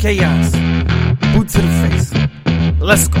Chaos. Boot to the face. Let's go.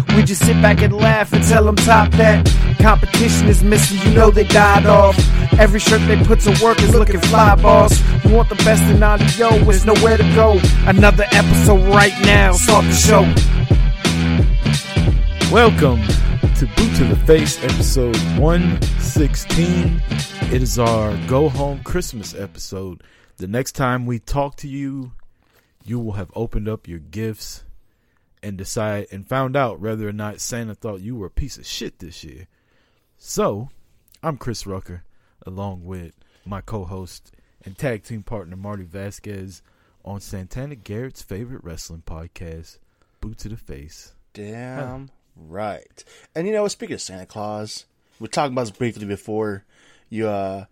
We just sit back and laugh and tell them top that. Competition is missing, you know they died off. Every shirt they put to work is looking fly, boss. You want the best in audio, there's nowhere to go. Another episode right now, start the show. Welcome to Boot to the Face, episode 116. It is our go home Christmas episode. The next time we talk to you, you will have opened up your gifts and decide and found out whether or not Santa thought you were a piece of shit this year. So, I'm Chris Rucker, along with my co-host and tag team partner Marty Vasquez on Santana Garrett's favorite wrestling podcast, Boot to the Face. Damn right. And you know, speaking of Santa Claus, we talked about this briefly before you uh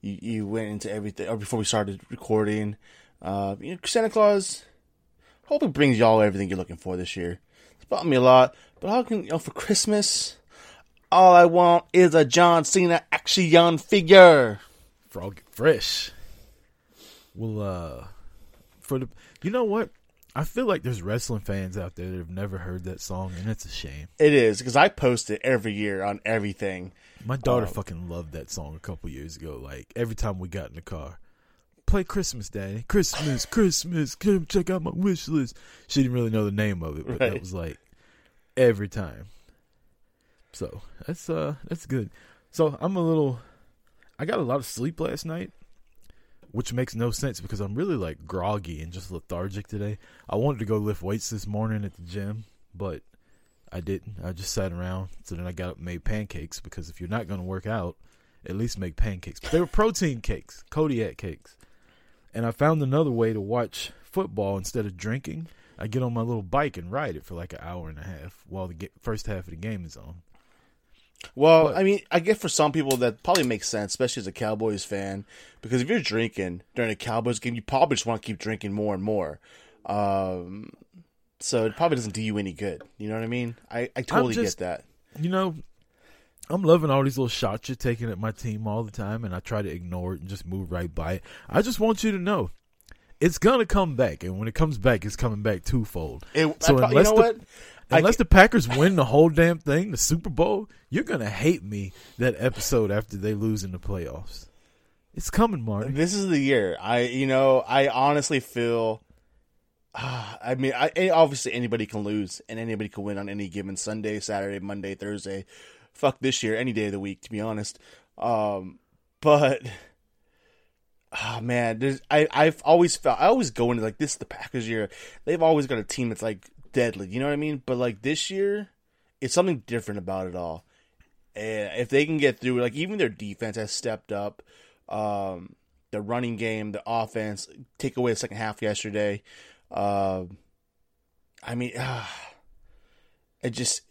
you, you went into everything or before we started recording. Uh you know, Santa Claus hope it brings y'all everything you're looking for this year. It's bought me a lot, but how can you know for Christmas all I want is a John Cena action figure. Frog Fresh. Well, uh, for the, you know what? I feel like there's wrestling fans out there that have never heard that song, and it's a shame. It is because I post it every year on everything. My daughter Um, fucking loved that song a couple years ago. Like every time we got in the car, play Christmas, Daddy, Christmas, Christmas. Come check out my wish list. She didn't really know the name of it, but that was like every time. So that's uh that's good. So I'm a little. I got a lot of sleep last night, which makes no sense because I'm really like groggy and just lethargic today. I wanted to go lift weights this morning at the gym, but I didn't. I just sat around. So then I got up and made pancakes because if you're not going to work out, at least make pancakes. But they were protein cakes, Kodiak cakes. And I found another way to watch football instead of drinking. I get on my little bike and ride it for like an hour and a half while the first half of the game is on. Well, But- I mean, I guess for some people that probably makes sense, especially as a Cowboys fan, because if you're drinking during a Cowboys game, you probably just want to keep drinking more and more. Um, so it probably doesn't do you any good. You know what I mean? I, I totally just- get that. You know, I'm loving all these little shots you're taking at my team all the time, and I try to ignore it and just move right by it. I just want you to know it's gonna come back, and when it comes back, it's coming back twofold. It, So I pro- you unless know the- what? Unless ca- the Packers win the whole damn thing, the Super Bowl, you're gonna hate me that episode after they lose in the playoffs. It's coming, Marty. This is the year. I, you know, I honestly feel. ah, I mean, I, eh, obviously anybody can lose and anybody can win on any given Sunday, Saturday, Monday, Thursday. Fuck this year, any day of the week, to be honest. Um, but, oh man, there's, I, I've always felt, I always go into like this is the Packers year. They've always got a team that's like deadly, you know what I mean? But like this year, it's something different about it all. And if they can get through, like even their defense has stepped up. Um, the running game, the offense, take away the second half yesterday. Um, I mean, it just,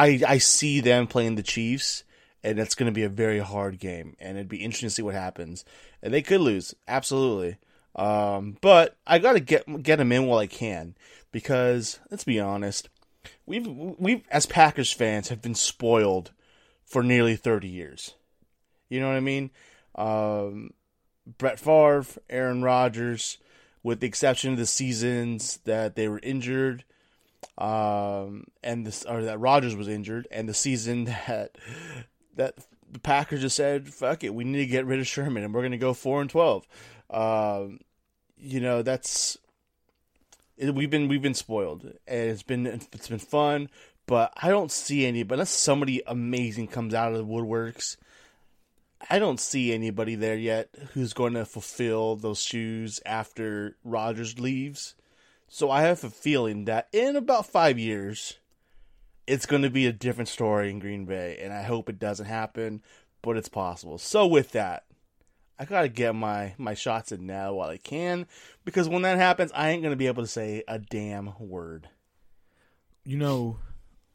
I I see them playing the Chiefs, and it's going to be a very hard game, and it'd be interesting to see what happens. And they could lose, absolutely. Um, but I got to get get them in while I can, because let's be honest, we've we've as Packers fans have been spoiled for nearly thirty years. You know what I mean? Um, Brett Favre, Aaron Rodgers, with the exception of the seasons that they were injured, um, and this or that Rodgers was injured, and the season that that the Packers just said, "Fuck it, we need to get rid of Sherman, and we're going to go four and 12. Um, you know, that's it, we've been we've been spoiled, and it's been it's been fun, but I don't see any. But unless somebody amazing comes out of the woodworks. I don't see anybody there yet who's going to fulfill those shoes after Rodgers leaves. So I have a feeling that in about five years, it's going to be a different story in Green Bay, and I hope it doesn't happen, but it's possible. So with that, I gotta get my my shots in now while I can, because when that happens, I ain't gonna be able to say a damn word. You know,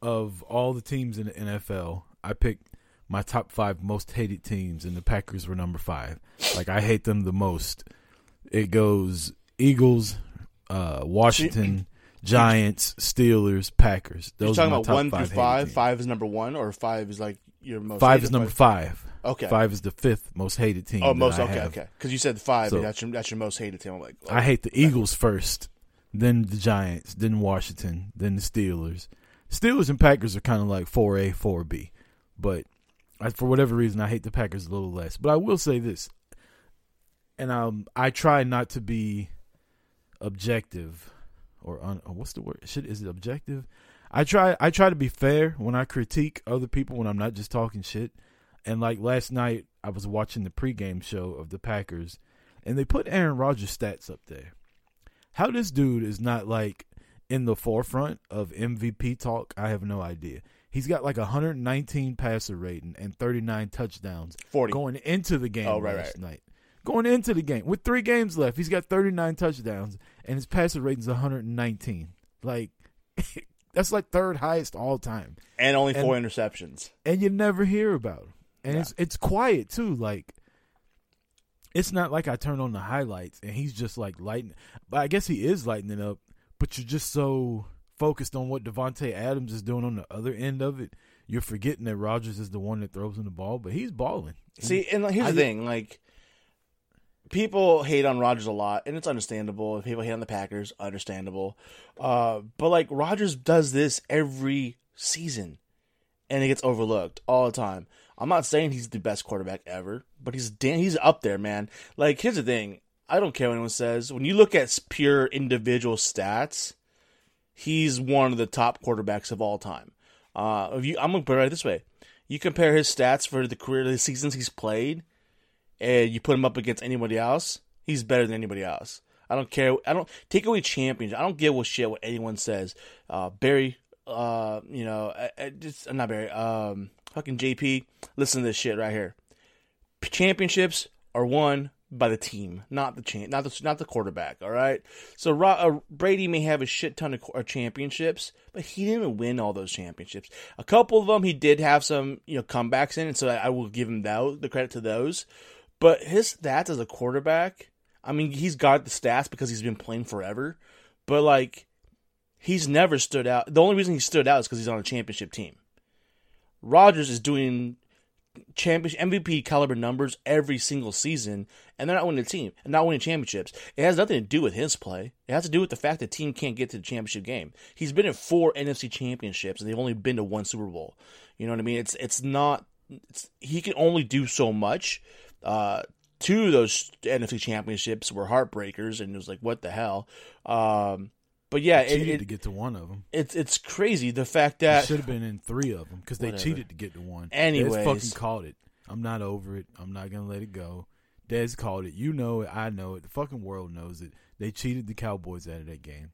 of all the teams in the NFL, I picked my top five most hated teams, and the Packers were number five. Like I hate them the most. It goes Eagles, uh, Washington, Giants, Steelers, Packers. You're Those talking are my about one through five. hated five. Five is number one, or five is like your most. Five is number player? five. Okay. Five is the fifth most hated team. Oh, that most I okay, okay. Because you said five, So- that's your that's your most hated team. I'm like, oh, I hate the Eagles first, then the Giants, then Washington, then the Steelers. Steelers and Packers are kind of like four A, four B, but I, for whatever reason, I hate the Packers a little less. But I will say this, and um, I try not to be objective, or un, oh, what's the word? Should is it objective? I try I try to be fair when I critique other people when I'm not just talking shit. And like last night, I was watching the pregame show of the Packers, and they put Aaron Rodgers stats up there. How this dude is not like in the forefront of MVP talk, I have no idea. He's got like 119 passer rating and 39 touchdowns 40. going into the game Oh, right, last right. night. Going into the game with three games left, he's got 39 touchdowns and his passer rating is 119. Like that's like third highest all time and only and- four interceptions. and you never hear about him. And Yeah. it's it's quiet too. Like it's not like I turn on the highlights and he's just like lighting. But I guess he is lighting it up. But you're just so focused on what Davante Adams is doing on the other end of it. You're forgetting that Rodgers is the one that throws him the ball, but he's balling. See, and here's I the thing: like, people hate on Rodgers a lot, and it's understandable. People hate on the Packers, understandable. Uh, but like, Rodgers does this every season, and it gets overlooked all the time. I'm not saying he's the best quarterback ever, but he's damn, he's up there, man. Like, here's the thing: I don't care what anyone says. When you look at pure individual stats, he's one of the top quarterbacks of all time. Uh, you, I'm gonna put it right this way: you compare his stats for the career, the seasons he's played, and you put him up against anybody else, he's better than anybody else. I don't care. I don't take away champions. I don't give a shit what anyone says. Uh, Barry, uh, you know, I, I just not Barry. Um, fucking JP. Listen to this shit right here. Championships are won by the team, not the champ, not the not the quarterback. All right. So uh, Brady may have a shit ton of uh, championships, but he didn't win all those championships. A couple of them he did have some you know comebacks in, and so I, I will give him that the credit to those. But his stats as a quarterback, I mean, he's got the stats because he's been playing forever. But like, he's never stood out. The only reason he stood out is because he's on a championship team. Rodgers is doing championship MVP caliber numbers every single season, and they're not winning the team and not winning championships. It has nothing to do with his play. It has to do with the fact that the team can't get to the championship game. He's been in four NFC championships, and they've only been to one Super Bowl. You know what I mean? It's it's not. It's, he can only do so much. Uh, two of those NFC championships were heartbreakers, and it was like, what the hell? Um, but yeah, it, cheated it- to get to one of them. it's it's crazy the fact that should have been in three of them because they Whatever. cheated to get to one. Anyways. Dez fucking called it. I'm not over it. I'm not gonna let it go. Dez called it. You know it. I know it. The fucking world knows it. They cheated the Cowboys out of that game,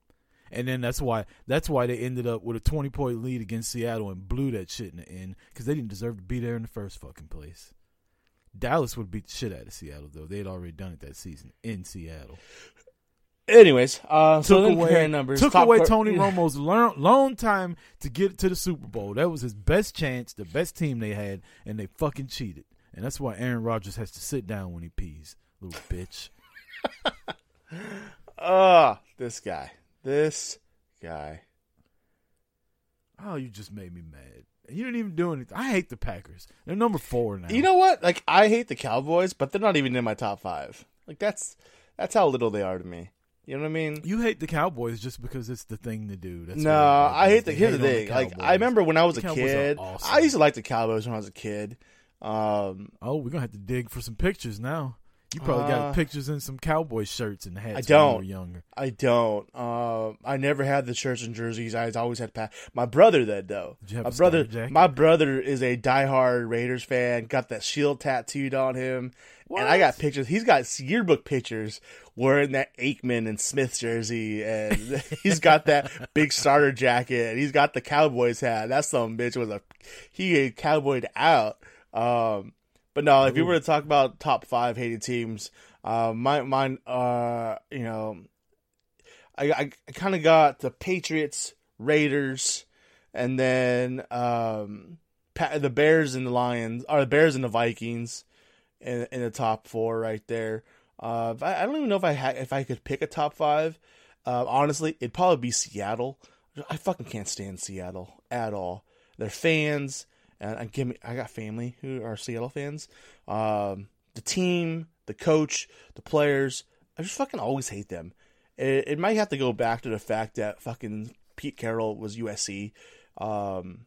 and then that's why that's why they ended up with a 20 point lead against Seattle and blew that shit in the end because they didn't deserve to be there in the first fucking place. Dallas would beat the shit out of Seattle though. They had already done it that season in Seattle. Anyways, uh, took then away numbers, took away Tony Romo's learn, lone time to get to the Super Bowl. That was his best chance, the best team they had, and they fucking cheated. And that's why Aaron Rodgers has to sit down when he pees, little bitch. Ah, this guy, this guy. Oh, you just made me mad. You didn't even do anything. I hate the Packers. They're number four now. You know what? Like I hate the Cowboys, but they're not even in my top five. Like that's that's how little they are to me. You know what I mean? you hate the Cowboys just because it's the thing to do. That's no, I hate the. Here's the thing. like I remember when I was The a Cowboys kid, awesome. I used to like the Cowboys when I was a kid. Um, Oh, we're gonna have to dig for some pictures now. You probably Uh, got pictures in some Cowboy shirts and hats. I don't. you were younger. I don't. Um, I never had the shirts and jerseys. I always had pa- my brother did though. Did you have my a brother, my brother is a diehard Raiders fan. Got that shield tattooed on him, and I got pictures. He's got yearbook pictures wearing that Aikman and Smith jersey, and he's got that big starter jacket. And he's got the Cowboys hat. That some bitch was a he cowboyed out. Um, But no, if you were to talk about top five hated teams, uh, my mine uh you know, I I, kind of got the Patriots, Raiders, and then um the Bears and the Lions, or the Bears and the Vikings, in in the top four right there. Uh, I, I don't even know if I had if I could pick a top five. Uh, honestly, it'd probably be Seattle. I fucking can't stand Seattle at all. Their fans, and I give me, I got family who are Seattle fans. Um, the team, the coach, the players, I just fucking always hate them. It, it might have to go back to the fact that fucking Pete Carroll was USC. Um,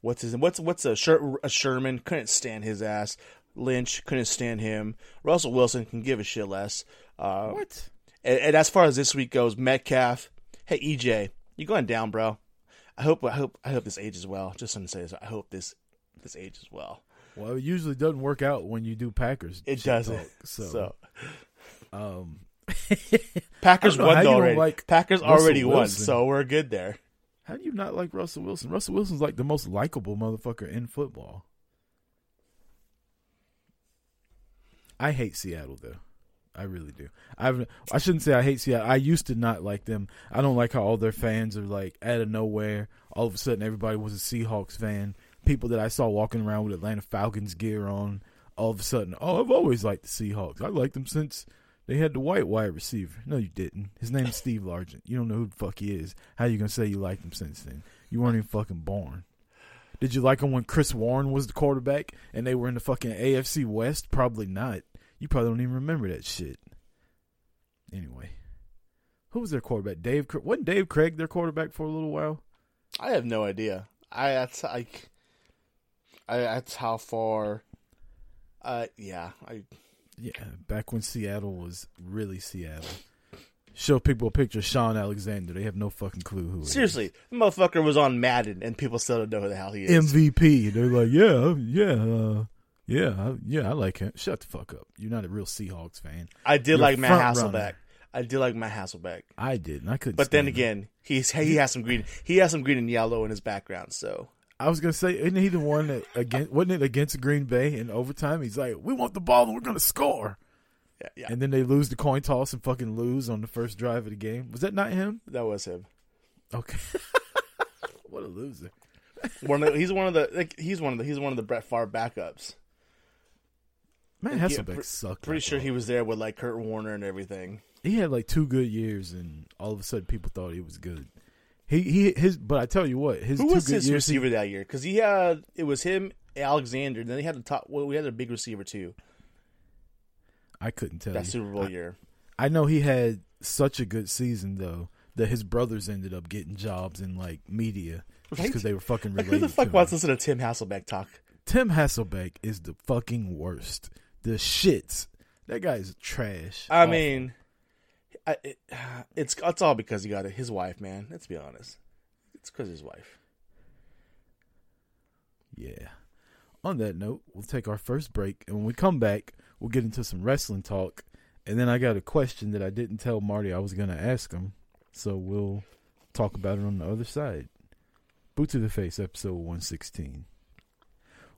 what's his what's what's a, Sher, a Sherman couldn't stand his ass. Lynch couldn't stand him. Russell Wilson can give a shit less. Uh, What? and, and as far as this week goes, Metcalf. Hey EJ, you going down, bro? I hope I hope I hope this ages well. Just to say this. I hope this this ages well. Well, it usually doesn't work out when you do Packers. It doesn't. talk, so, So, um, Packers won already. like Packers Russell already won, so we're good there. how do you not like Russell Wilson? Russell Wilson's like the most likable motherfucker in football. I hate Seattle though. I really do. I've I shouldn't say I hate Seattle. I used to not like them. I don't like how all their fans are like out of nowhere. All of a sudden, everybody was a Seahawks fan. People that I saw walking around with Atlanta Falcons gear on. All of a sudden, oh, I've always liked the Seahawks. I liked them since they had the white wide receiver. No, you didn't. His name's Steve Largent. You don't know who the fuck he is. How you gonna say you liked him since then? You weren't even fucking born. Did you like him when Chris Warren was the quarterback and they were in the fucking AFC West? Probably not. You probably don't even remember that shit. Anyway, who was their quarterback? Dave. Wasn't Dave Craig their quarterback for a little while? I have no idea. I that's like, I that's how far. Uh, yeah, I Yeah, back when Seattle was really Seattle. Show people a picture of Shaun Alexander. They have no fucking clue who. seriously, the motherfucker was on Madden, and people still don't know who the hell he is. MVP. They're like, yeah, yeah, uh, yeah, I- yeah. I like him. Shut the fuck up. You're not a real Seahawks fan. I did You're like Matt front Hasselbeck. runner. I did like Matt Hasselbeck, I did, and I couldn't. but then stand him. again, he's he has some green. He has some green and yellow in his background. So I was gonna say, isn't he the one that against? Wasn't it against Green Bay in overtime? He's like, we want the ball and we're gonna score. yeah, yeah, And then they lose the coin toss and fucking lose on the first drive of the game. Was that not him? that was him. Okay. what a loser. One of the, he's one of the like, he's one of the he's one of the Brett Favre backups. Man, Yeah, Hasselbeck pre- sucked. Pretty sure hell. he was there with like Kurt Warner and everything. he had like two good years, and all of a sudden people thought he was good. He he his, but I tell you what, his Who two was his years. he- receiver that year? Because he had it was him, Alexander. And then he had the top. Well, we had a big receiver too I couldn't tell that you. Super Bowl I, year. I know he had such a good season though that his brothers ended up getting jobs in like media just Right? because they were fucking Like who the fuck wants to listen to Tim Hasselbeck talk? Tim Hasselbeck is the fucking worst. The shits. That guy is trash. I Awful. mean, I, it, it's it's all because he got it. His wife, man. Let's be honest. It's because his wife. Yeah. On that note, we'll take our first break, and when we come back, we'll get into some wrestling talk. And then I got a question that I didn't tell Marty I was going to ask him, so we'll talk about it on the other side. Boot to the Face, episode 116.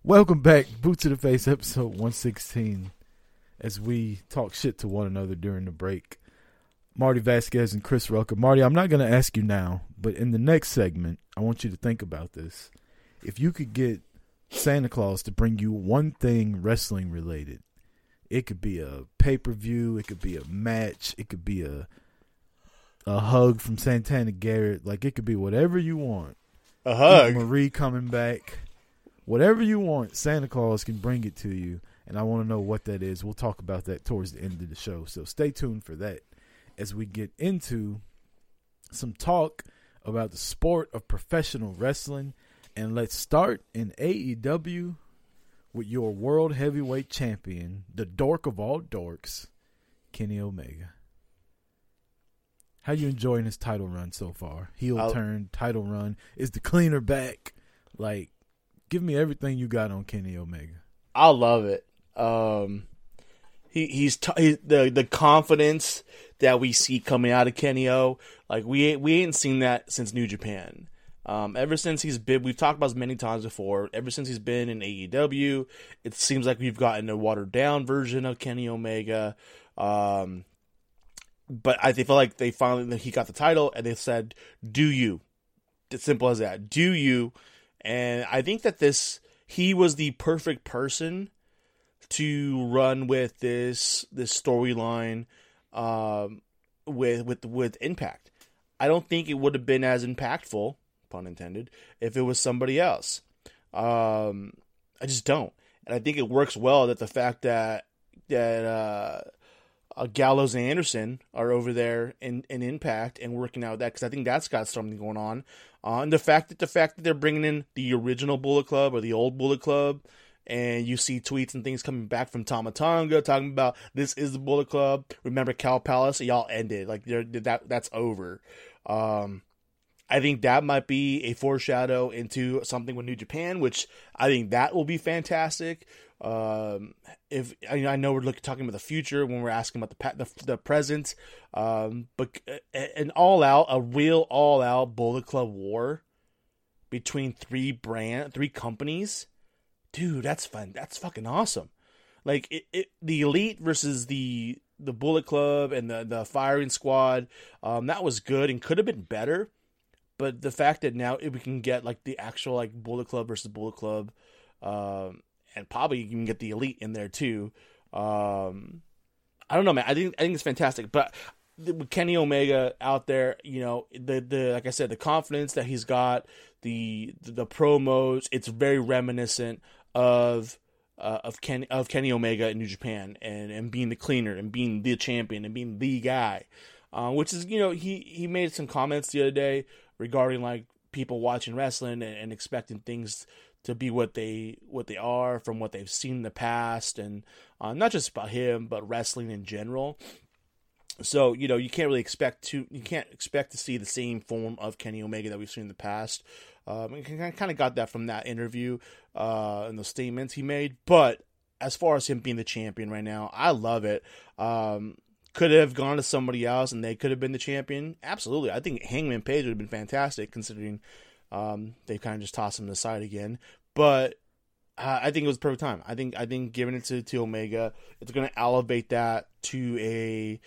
Welcome back, Boot to the Face, episode 116, as we talk shit to one another during the break. Marty Vasquez and Chris Rucker. Marty, I'm not going to ask you now, but in the next segment, I want you to think about this. If you could get Santa Claus to bring you one thing wrestling related. It could be a pay per view, it could be a match, it could be a a hug from Santana Garrett. Like it could be whatever you want. A hug. Marie coming back. Whatever you want, Santa Claus can bring it to you. And I want to know what that is. We'll talk about that towards the end of the show. So stay tuned for that as we get into some talk about the sport of professional wrestling. And let's start in AEW with your world heavyweight champion, the dork of all dorks, Kenny Omega. How you enjoying his title run so far? Heel turn, title run. Is the cleaner back? Like, give me everything you got on Kenny Omega. I love it. Um, he he's t- he, the the confidence that we see coming out of Kenny O. Like we we ain't seen that since New Japan. Um, ever since he's been, we've talked about this many times before. Ever since he's been in AEW, it seems like we've gotten a watered down version of Kenny Omega. Um, but I feel like they finally he got the title and they said, "Do you?" It's simple as that. Do you? And I think that this he was the perfect person to run with this this storyline um, with with with Impact. I don't think it would have been as impactful, pun intended, if it was somebody else. Um, I just don't, and I think it works well that the fact that that uh, uh, Gallows and Anderson are over there in, in Impact and working out that because I think that's got something going on. Uh, and the fact that the fact that they're bringing in the original Bullet Club or the old Bullet Club, and you see tweets and things coming back from Tama Tonga talking about this is the Bullet Club. Remember Cow Palace? Y'all ended like that. That's over. Um, I think that might be a foreshadow into something with New Japan, which I think that will be fantastic. Um, if I know we're looking talking about the future when we're asking about the the, the present, um, but an all out, a real all out Bullet Club war between three brand, three companies, dude, that's fun. That's fucking awesome. Like it, it the elite versus the the Bullet Club and the the firing squad, um, that was good and could have been better. But the fact that now we can get like the actual like Bullet Club versus Bullet Club, um, and probably you can get the elite in there too. Um, I don't know, man. I think I think it's fantastic, but with Kenny Omega out there, you know, the the like I said, the confidence that he's got, the the, promos, it's very reminiscent of uh, of Kenny of Kenny Omega in New Japan and and being the cleaner and being the champion and being the guy, uh, which is you know he he made some comments the other day regarding like people watching wrestling and, and expecting things to be what they what they are from what they've seen in the past, and uh, not just about him, but wrestling in general. So you know you can't really expect to you can't expect to see the same form of Kenny Omega that we've seen in the past. Um, I kind of got that from that interview uh, and the statements he made. But as far as him being the champion right now, I love it. Um, could have gone to somebody else and they could have been the champion. Absolutely, I think Hangman Page would have been fantastic considering um, they kind of just tossed him aside again, but uh, I think it was perfect time. I think I think giving it to, to Omega, it's going to elevate that to a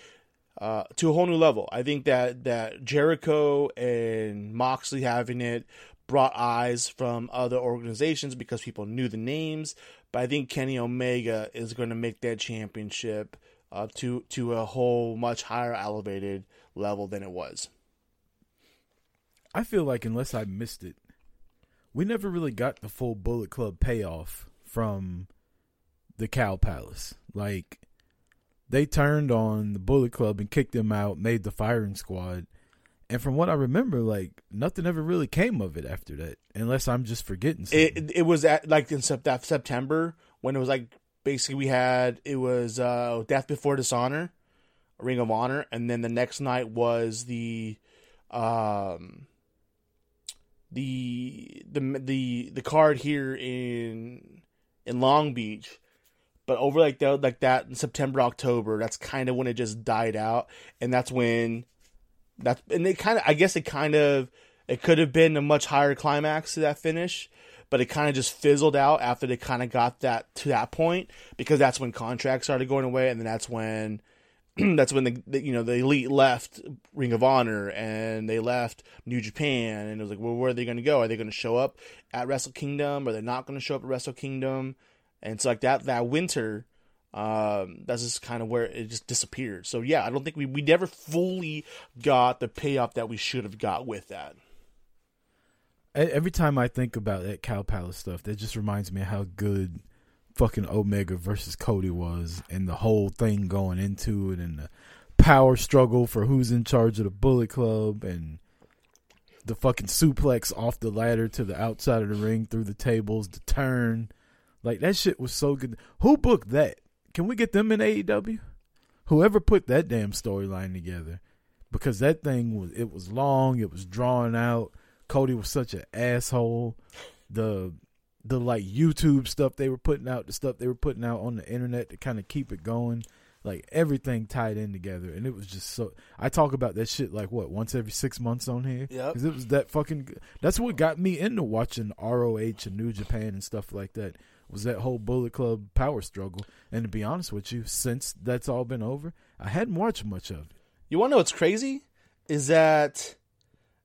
uh, to a whole new level. I think that that Jericho and Moxley having it brought eyes from other organizations because people knew the names. But I think Kenny Omega is going to make that championship uh, to to a whole much higher elevated level than it was. I feel like unless I missed it, we never really got the full Bullet Club payoff from the Cow Palace. Like they turned on the Bullet Club and kicked them out, made the firing squad. And from what I remember, like nothing ever really came of it after that, unless I'm just forgetting. Something. It it was at like in September when it was like basically we had it was uh, Death Before Dishonor, Ring of Honor, and then the next night was the um the the the the card here in in Long Beach, but over like that like that in September October, that's kind of when it just died out, and that's when that's and it kind of I guess it kind of it could have been a much higher climax to that finish, but it kind of just fizzled out after they kind of got that to that point because that's when contracts started going away, and then that's when that's when the, the, you know the elite left Ring of Honor and they left New Japan and it was like well where are they going to go? Are they going to show up at Wrestle Kingdom? Or they're not going to show up at Wrestle Kingdom? And so like that that winter um, that's just kind of where it just disappeared. So yeah I don't think we we never fully got the payoff that we should have got with that. Every time I think about that Cow Palace stuff that just reminds me how good fucking Omega versus Cody was and the whole thing going into it and the power struggle for who's in charge of the Bullet Club and the fucking suplex off the ladder to the outside of the ring through the tables, the turn. Like that shit was so good. Who booked that? Can we get them in AEW? Whoever put that damn storyline together. Because that thing was it was long, it was drawn out. Cody was such an asshole. The the like YouTube stuff they were putting out, the stuff they were putting out on the internet to kind of keep it going. Like everything tied in together, and it was just so. I talk about that shit like what once every six months on here. yeah. because it was that fucking. That's what got me into watching ROH and New Japan and stuff like that. Was that whole Bullet Club power struggle? And to be honest with you, since that's all been over, I hadn't watched much of it. You want to know what's crazy? Is that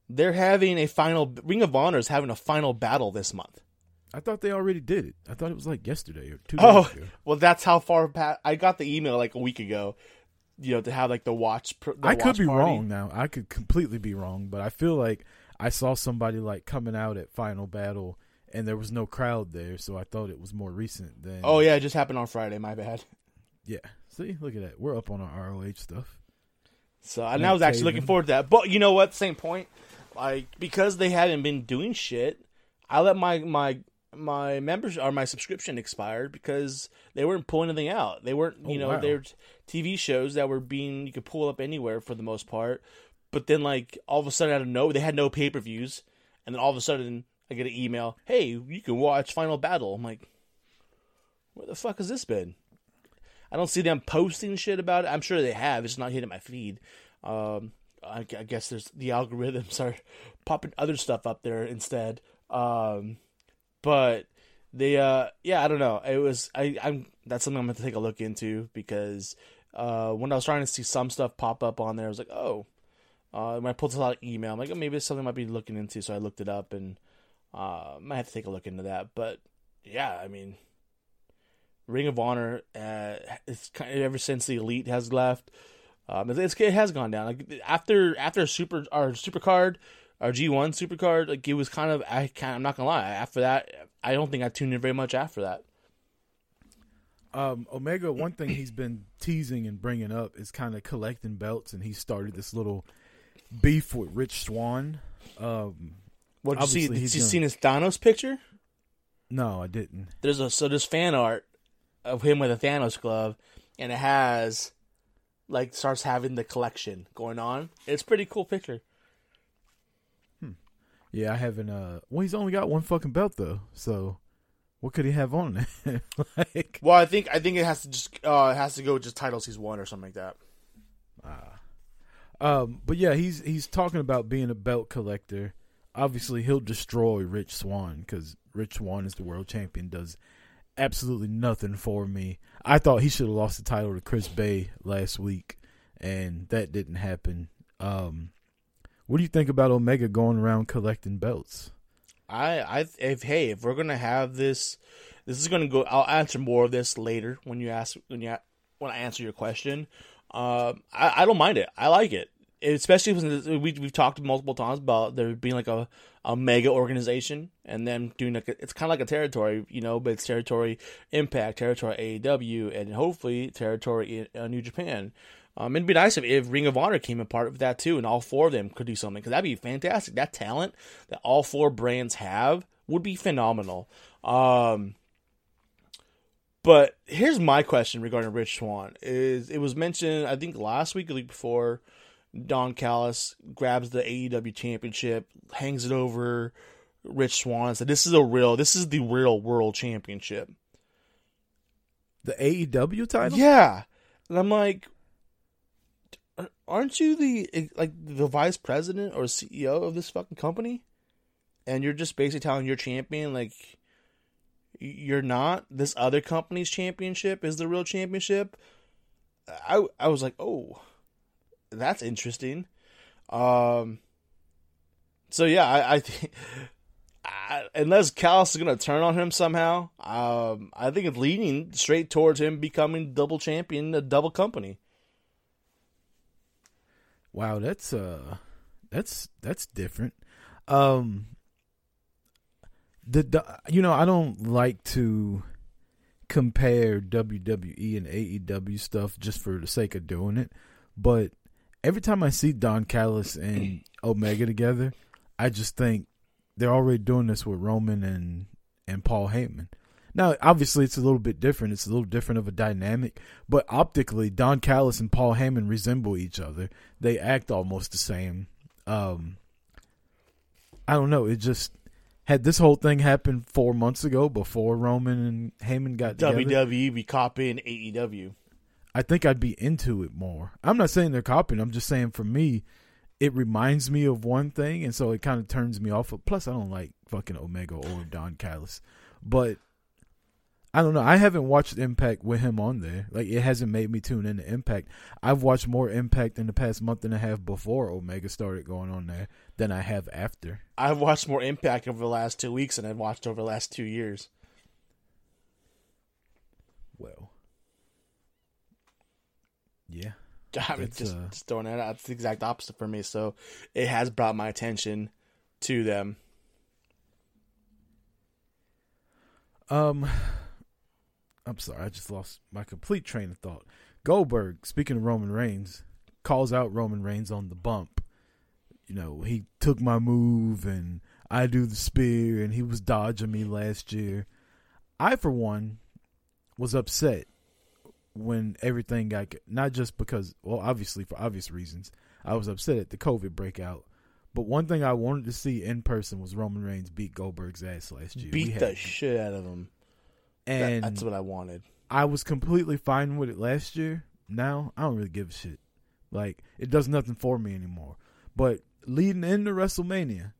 they're having a final Ring of Honor is having a final battle this month. I thought they already did it. I thought it was like yesterday or two Oh, days ago. well, that's how far past. I got the email like a week ago. You know, to have like the watch. The I could be party. wrong now. I could completely be wrong, but I feel like I saw somebody like coming out at Final Battle and there was no crowd there, so I thought it was more recent than Oh yeah, it just happened on Friday. My bad. Yeah. See, look at that. We're up on our ROH stuff. So and I was actually looking forward to that. But you know what? Same point. Like because they hadn't been doing shit, I let my my my members or my subscription expired because they weren't pulling anything out. They weren't, you Oh, know, wow. they're TV shows that were being you could pull up anywhere for the most part. But then like all of a sudden out of no, they had no pay per views, and then all of a sudden I get an email, "Hey, you can watch Final Battle." I'm like, where the fuck has this been? I don't see them posting shit about it. I'm sure they have. It's not hitting my feed. Um, I, I guess there's the algorithms are popping other stuff up there instead. Um, but they, uh, yeah, I don't know. It was I, I'm that's something I'm gonna take a look into because uh, when I was trying to see some stuff pop up on there, I was like, oh. Uh, when I pulled a lot of email, I'm like, oh, maybe it's something I might be looking into. So I looked it up and uh, might have to take a look into that. But yeah, I mean, Ring of Honor, uh, it's kind of, ever since the Elite has left, um, it's, it has gone down. Like after after Super our Super Card, our G one supercard, like it was kind of I kind I'm not gonna lie. After that, I don't think I tuned in very much after that. Um, Omega, one thing he's been teasing and bringing up is kind of collecting belts, and he started this little beef with Rich Swann. Um, What you see? Did you gonna- seen his Thanos picture? no, I didn't. There's a so there's fan art of him with a Thanos glove, and it has like starts having the collection going on. It's a pretty cool picture. Yeah, I haven't. Uh, well, he's only got one fucking belt though, so what could he have on it? like, Well, I think I think it has to just uh it has to go with just titles he's won or something like that. Uh, Um, but yeah, he's he's talking about being a belt collector. Obviously, he'll destroy Rich Swann because Rich Swann is the world champion. Does absolutely nothing for me. I thought he should have lost the title to Chris Bey last week, and that didn't happen. Um, what do you think about Omega going around collecting belts? I I if hey if we're gonna have this, this is gonna go. I'll answer more of this later when you ask when you when I answer your question. Um, I I don't mind it. I like it, especially since we we've talked multiple times about there being like a a mega organization and then doing like a, it's kind of like a territory, you know, but it's territory Impact, territory AEW, and hopefully territory in uh, New Japan. Um, it'd be nice if, if Ring of Honor came a part of that too, and all four of them could do something because that'd be fantastic. That talent that all four brands have would be phenomenal. Um, but here's my question regarding Rich Swann: Is it was mentioned I think last week, or the week before, Don Callis grabs the AEW championship, hangs it over Rich Swann, and said, "This is a real, this is the real world championship." The AEW title? Yeah, and I'm like, aren't you the like the vice president or CEO of this fucking company? And you're just basically telling your champion like you're not. This other company's championship is the real championship. I I was like, oh, that's interesting. Um. So yeah, I, I think. Unless Callis is gonna turn on him somehow, um, I think it's leading straight towards him becoming double champion, a double company. Wow, that's uh that's that's different. Um the, the you know, I don't like to compare WWE and AEW stuff just for the sake of doing it, but every time I see Don Callis and Omega together, I just think they're already doing this with Roman and and Paul Heyman. Now, obviously, it's a little bit different. It's a little different of a dynamic, but optically, Don Callis and Paul Heyman resemble each other. They act almost the same. Um, I don't know. It just had this whole thing happen four months ago before Roman and Heyman got together. WWE be copying AEW. I think I'd be into it more. I'm not saying they're copying. I'm just saying for me, it reminds me of one thing, and so it kind of turns me off. Plus, I don't like fucking Omega or Don Callis, but I don't know. I haven't watched Impact with him on there. Like it hasn't made me tune into Impact. I've watched more Impact in the past month and a half before Omega started going on there than I have after. I've watched more Impact over the last two weeks than I've watched over the last two years. Well, yeah. I mean, just, uh, just throwing that out. It's the exact opposite for me. So it has brought my attention to them. Um, I'm sorry, I just lost my complete train of thought. Goldberg, speaking of Roman Reigns, calls out Roman Reigns on the bump. You know, he took my move and I do the spear and he was dodging me last year. I, for one, was upset when everything got not just because, well, obviously for obvious reasons, I was upset at the COVID breakout. But one thing I wanted to see in person was Roman Reigns beat Goldberg's ass last year. Beat had- the shit out of them. That- and that's what I wanted. I was completely fine with it last year. Now I don't really give a shit. Like it does nothing for me anymore. But leading into WrestleMania,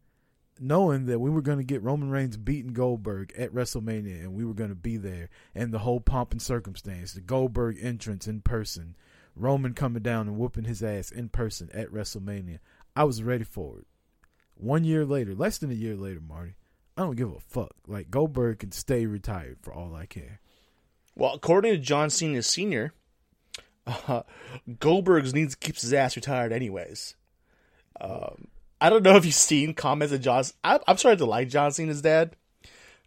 knowing that we were going to get Roman Reigns beating Goldberg at WrestleMania, and we were going to be there, and the whole pomp and circumstance, the Goldberg entrance in person, Roman coming down and whooping his ass in person at WrestleMania, I was ready for it. One year later, less than a year later, Marty, I don't give a fuck. Like Goldberg can stay retired for all I care. Well, according to John Cena Sr., uh, Goldberg's needs keeps his ass retired anyways. Um, I don't know if you've seen comments of John. I, I'm starting to like John Cena's dad.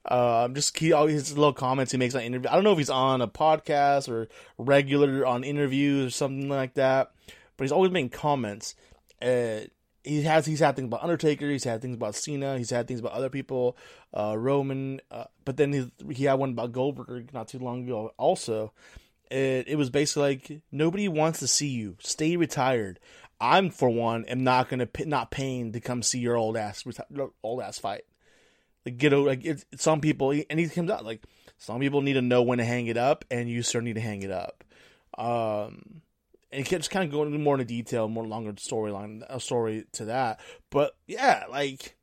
Um, just he always his little comments he makes on interview. I don't know if he's on a podcast or regular on interviews or something like that, but he's always making comments. Uh, he has he's had things about Undertaker, he's had things about Cena, he's had things about other people, uh, Roman, uh, but then he, he had one about Goldberg not too long ago. Also, it, it was basically like nobody wants to see you. Stay retired. I'm for one am not gonna not paying to come see your old ass old ass fight. Like get over like some people and he comes out like some people need to know when to hang it up and you sure need to hang it up. Um, and just kind of going more into detail, more longer storyline, a story to that. But yeah, like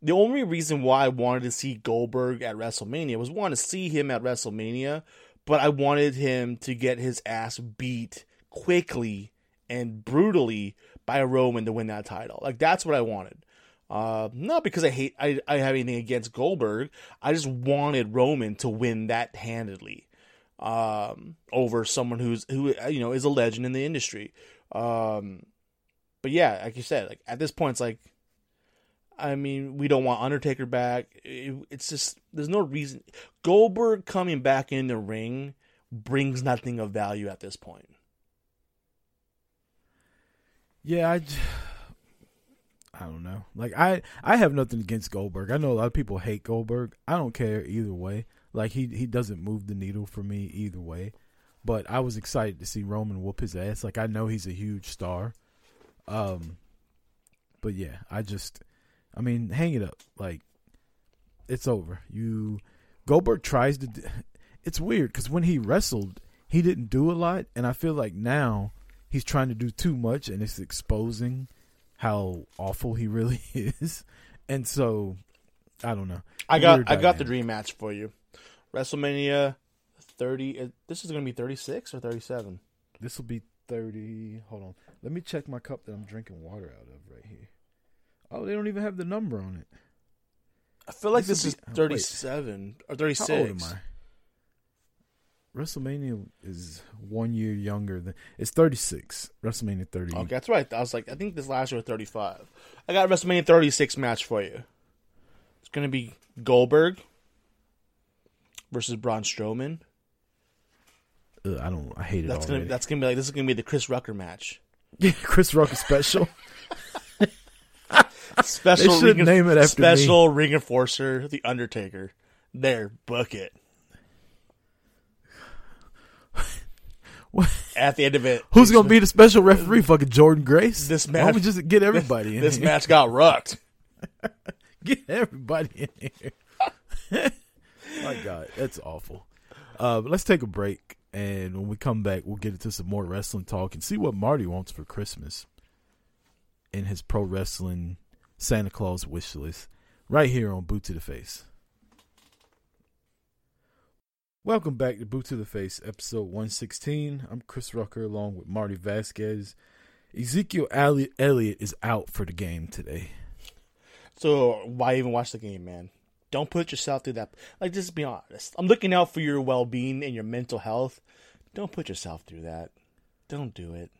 the only reason why I wanted to see Goldberg at WrestleMania was one to see him at WrestleMania, but I wanted him to get his ass beat quickly and brutally by Roman to win that title. Like that's what I wanted. Uh, not because I hate I, I have anything against Goldberg. I just wanted Roman to win that handedly um, over someone who's who you know is a legend in the industry. Um, but yeah, like you said, like at this point, it's like, I mean, we don't want Undertaker back. It, it's just there's no reason Goldberg coming back in the ring brings nothing of value at this point. Yeah, I, I don't know. Like I, I have nothing against Goldberg. I know a lot of people hate Goldberg. I don't care either way. Like he he doesn't move the needle for me either way. But I was excited to see Roman whoop his ass. Like I know he's a huge star. Um, but yeah, I just, I mean, hang it up. Like it's over. You Goldberg tries to. d- It's weird because when he wrestled, he didn't do a lot, and I feel like now he's trying to do too much, and it's exposing how awful he really is. And so, I don't know. I got Weird I got the dream match for you, WrestleMania thirty. uh, This is gonna be thirty six or thirty seven. This will be thirty. Hold on. Let me check my cup that I'm drinking water out of right here. Oh, they don't even have the number on it. I feel like This this, is be- oh, wait. thirty seven or 36. How old am. I? WrestleMania is one year younger than it's 36. WrestleMania 30. Okay, that's right. I was like, I think this last year was 35. I got WrestleMania 36 match for you. It's going to be Goldberg versus Braun Strowman. Ugh, I don't. I hate it That's going already. to that's going to be like this is going to be the Chris Rucker match. Chris Rucker special. Special They should name it after me. special ring enforcer, the Undertaker. There, book it. What? At the end of it, Who's gonna be the special referee? Fucking Jordynne Grace. This Why don't we just get everybody in this here? match got rucked. Get everybody in here. My God, that's awful. Uh, let's take a break. And when we come back, we'll get into some more wrestling talk and see what Marty wants for Christmas in his pro wrestling Santa Claus wish list right here on Boot to the Face. Welcome back to Boot to the Face, episode 116. I'm Chris Rucker along with Marty Vasquez. Ezekiel Elliott is out for the game today. So why even watch the game, man? Don't put yourself through that. Like, just be honest. I'm looking out for your well being and your mental health. Don't put yourself through that. Don't do it.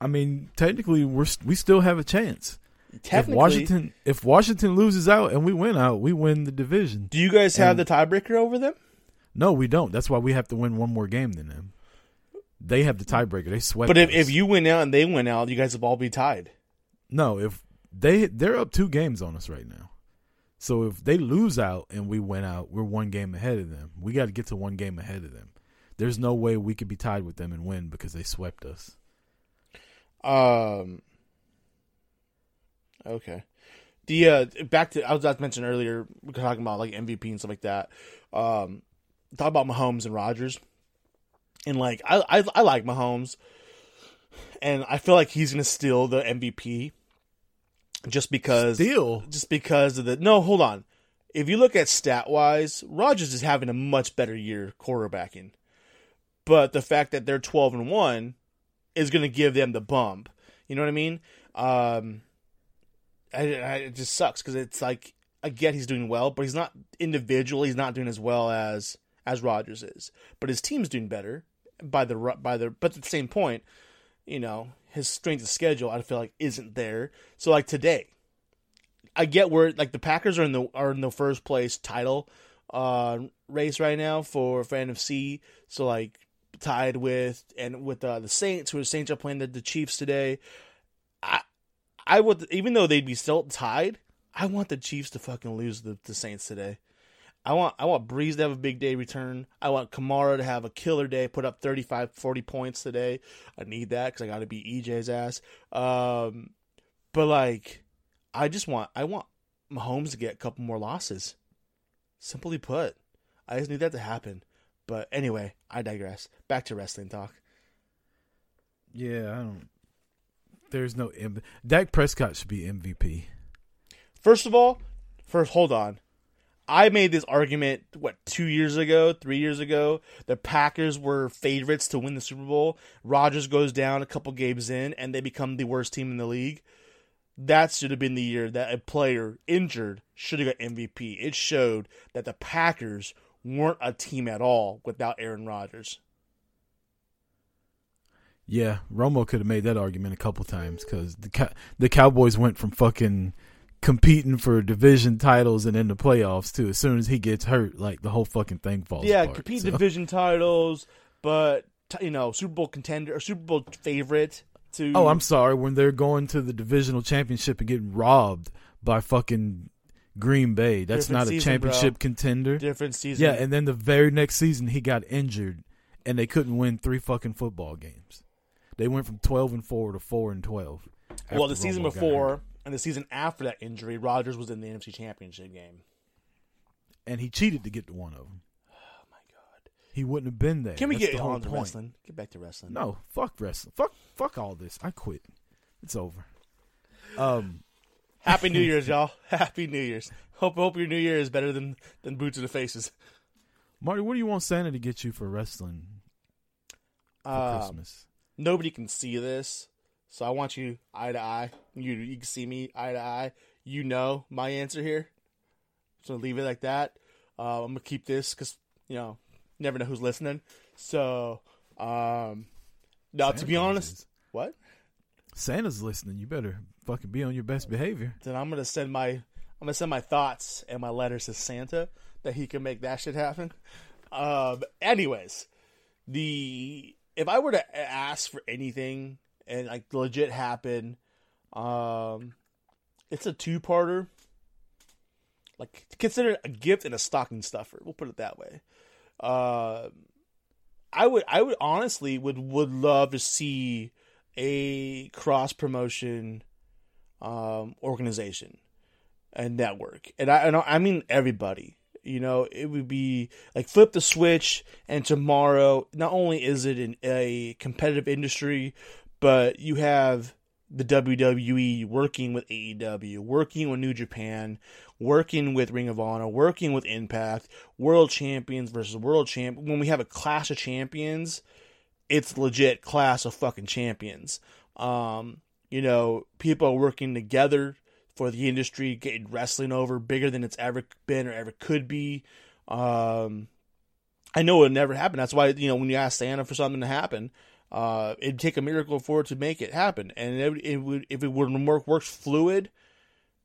I mean, technically, we're we still have a chance. Technically, if Washington if Washington loses out and we win out, we win the division. Do you guys have the tiebreaker over them? No, we don't. That's why we have to win one more game than them. They have the tiebreaker. They sweat. But if, us. if you win out and they win out, you guys will all be tied. no, if they they're up two games on us right now. So if they lose out and we win out, we're one game ahead of them. We got to get to one game ahead of them. There's no way we could be tied with them and win because they swept us. Um. Okay. The uh, back to I was about to mention earlier, we are talking about like MVP and stuff like that. Um, talk about Mahomes and Rodgers, and like I I, I like Mahomes, and I feel like he's gonna steal the MVP, just because Still, just because of the no. Hold on, if you look at stat wise, Rodgers is having a much better year quarterbacking, but the fact that they're twelve and one is going to give them the bump. You know what I mean? Um, I, I, it just sucks because it's like I get he's doing well, but he's not individually. He's not doing as well as as Rodgers is, but his team's doing better by the by the. But at the same point, you know his strength of schedule. I feel like isn't there. So like today, I get where like the Packers are in the are in the first place title uh race right now for for NFC. So like tied with and with uh, the Saints, who the Saints are playing the, the Chiefs today. I I would even though they'd be still tied, I want the Chiefs to fucking lose the, the Saints today. I want I want Brees to have a big day return. I want Kamara to have a killer day, put up 35, 40 points today. I need that because I got to beat EJ's ass. Um, but like, I just want I want Mahomes to get a couple more losses. Simply put, I just need that to happen. But anyway, I digress. Back to wrestling talk. yeah, I don't. There's no M- Dak Prescott should be MVP. First of all, first hold on. I made this argument what two years ago, three years ago. The Packers were favorites to win the Super Bowl. Rodgers goes down a couple games in, and they become the worst team in the league. That should have been the year that a player injured should have got MVP. It showed that the Packers weren't a team at all without Aaron Rodgers. Yeah, Romo could have made that argument a couple times because the the Cowboys went from fucking competing for division titles and in the playoffs too. as soon as he gets hurt, like the whole fucking thing falls yeah, apart. compete So- division titles, but t- you know Super Bowl contender or Super Bowl favorite. To Oh, I'm sorry. When they're going to the divisional championship and getting robbed by fucking Green Bay, that's Different not a championship bro. contender. different season. Yeah, and then the very next season he got injured, and they couldn't win three fucking football games. They went from twelve and four to four and twelve. Well, the season Romo before. And the season after that injury, Rodgers was in the NFC Championship game. and he cheated to get to one of them. Oh my god! He wouldn't have been there. Can we That's get the on to wrestling? Get back to wrestling. No, fuck wrestling. Fuck, fuck all this. I quit. It's over. Um, Happy New Year's, y'all! Happy New Year's. Hope hope your New Year is better than than boots to the faces. Marty, what do you want Santa to get you for wrestling for Um, Christmas? nobody can see this, so I want you eye to eye. You you can see me eye to eye. You know my answer here, so leave it like that. Uh, I'm gonna keep this because you know never know who's listening. So, um, now to be honest, is. what? Santa's listening. You better fucking be on your best behavior. Then I'm gonna send my I'm gonna send my thoughts and my letters to Santa that he can make that shit happen. Um, anyways, the if I were to ask for anything and like legit happen, um, it's a two parter. Like consider a gift and a stocking stuffer. We'll put it that way. Uh, I would I would honestly would would love to see a cross promotion um, organization and network, and I, and I mean everybody. You know, it would be like flip the switch, and tomorrow, not only is it in a competitive industry, but you have the WWE working with AEW, working with New Japan, working with Ring of Honor, working with Impact, World Champions versus World Champ. When we have a clash of champions, it's legit class of fucking champions. Um, you know, people are working together for the industry, getting wrestling over bigger than it's ever been or ever could be. Um, I know it never happen. That's why you know when you ask Santa for something to happen, uh, it'd take a miracle for it to make it happen. And it, it would if it would work works fluid,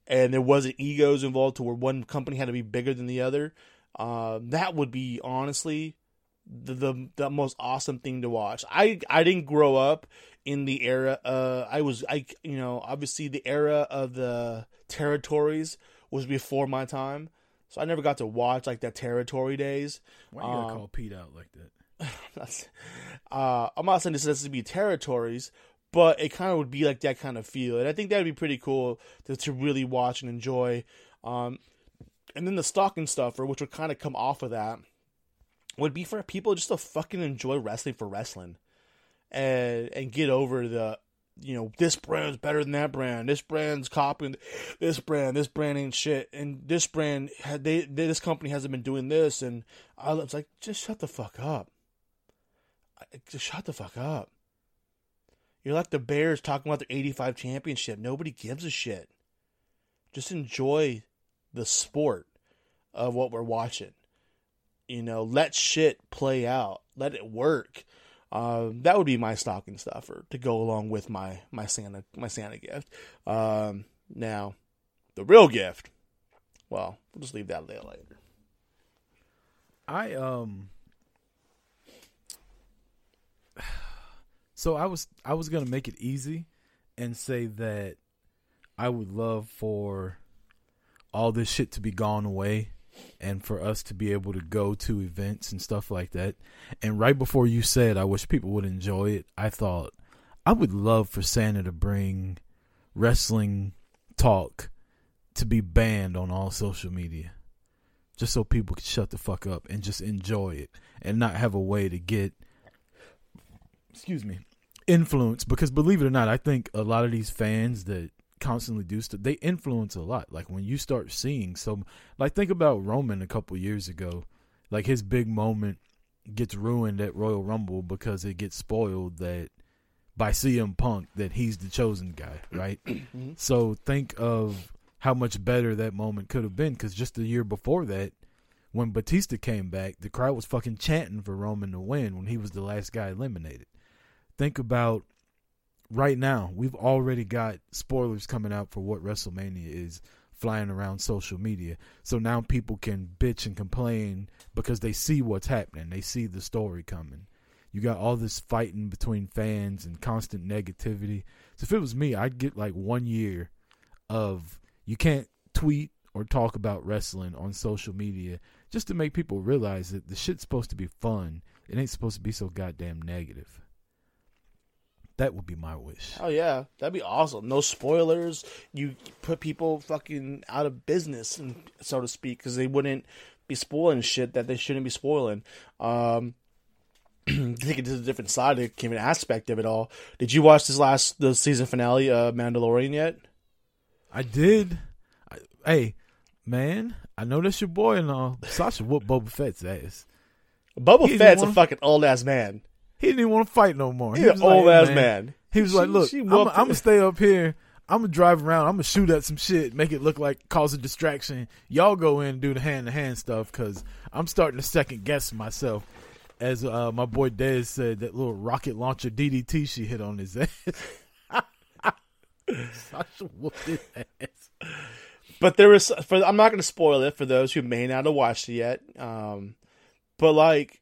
and there wasn't egos involved to where one company had to be bigger than the other. Uh, that would be honestly the, the the most awesome thing to watch. I I didn't grow up in the era. Uh, I was I you know obviously the era of the territories was before my time, so I never got to watch like the territory days. Why you gotta Um, call Pete out like that? Uh, I'm not saying this has to be territories, but it kind of would be like that kind of feel, and I think that'd be pretty cool to, to really watch and enjoy. Um, and then the stocking stuffer, which would kind of come off of that, would be for people just to fucking enjoy wrestling for wrestling, and and get over the. You know, this brand's better than that brand. This brand's copying this brand. This brand ain't shit. And this brand, they, they this company hasn't been doing this. And I was like, just shut the fuck up. Just shut the fuck up. You're like the Bears talking about their 85 championship. Nobody gives a shit. Just enjoy the sport of what we're watching. You know, let shit play out. Let it work. Um, that would be my stocking stuffer to go along with my my Santa my Santa gift. Um, now, the real gift. Well, we'll just leave that later. I um so I was I was gonna make it easy and say that I would love for all this shit to be gone away and for us to be able to go to events and stuff like that. And right before you said I wish people would enjoy it, I thought I would love for Santa to bring wrestling talk to be banned on all social media just so people could shut the fuck up and just enjoy it and not have a way to get excuse me influence because believe it or not i think a lot of these fans that constantly do stuff they influence a lot like when you start seeing so like think about roman a couple years ago like his big moment gets ruined at royal rumble because it gets spoiled that by CM Punk that he's the chosen guy, right? Mm-hmm. so think of how much better that moment could have been because just the year before that, when Batista came back, the crowd was fucking chanting for Roman to win when he was the last guy eliminated. Think about right now, we've already got spoilers coming out for what WrestleMania is flying around social media. So now people can bitch and complain because they see what's happening. They see the story coming. You got all this fighting between fans and constant negativity. So if it was me, I'd get like one year of you can't tweet or talk about wrestling on social media just to make people realize that the shit's supposed to be fun. It ain't supposed to be so goddamn negative. That would be my wish. Oh yeah, that'd be awesome. No spoilers. You put people fucking out of business, and so to speak, because they wouldn't be spoiling shit that they shouldn't be spoiling. Um, take it to a different side, a different aspect of it all. Did you watch this last the season finale of Mandalorian yet? I did. I, hey, man, I know that's your boy and all. Sasha whooped Boba Fett's ass. Boba He's Fett's a fucking old ass man. He didn't even want to fight no more. He's He an was like, old "Hey, ass man. He was She- like, "Look, I'm gonna stay up here. I'm gonna drive around. I'm gonna shoot at some shit, make it look like cause a distraction. Y'all go in and do the hand to hand stuff because I'm starting to second guess myself." As uh, my boy Dez said, that little rocket launcher DDT she hit on his ass. Sasha whooped his ass. But there was for I'm not going to spoil it for those who may not have watched it yet. Um, but like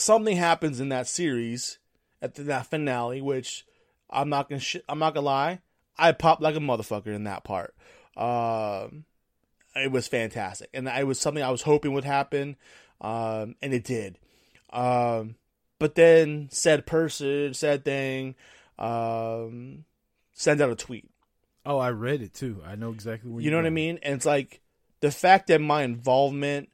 something happens in that series at the, that finale, which I'm not gonna sh- I'm not gonna lie, I popped like a motherfucker in that part. Um, it was fantastic, and it was something I was hoping would happen, um, and it did. Um, but then said person, said thing, um, send out a tweet. Oh, I read it too. I know exactly what You know what I mean? And it's like the fact that my involvement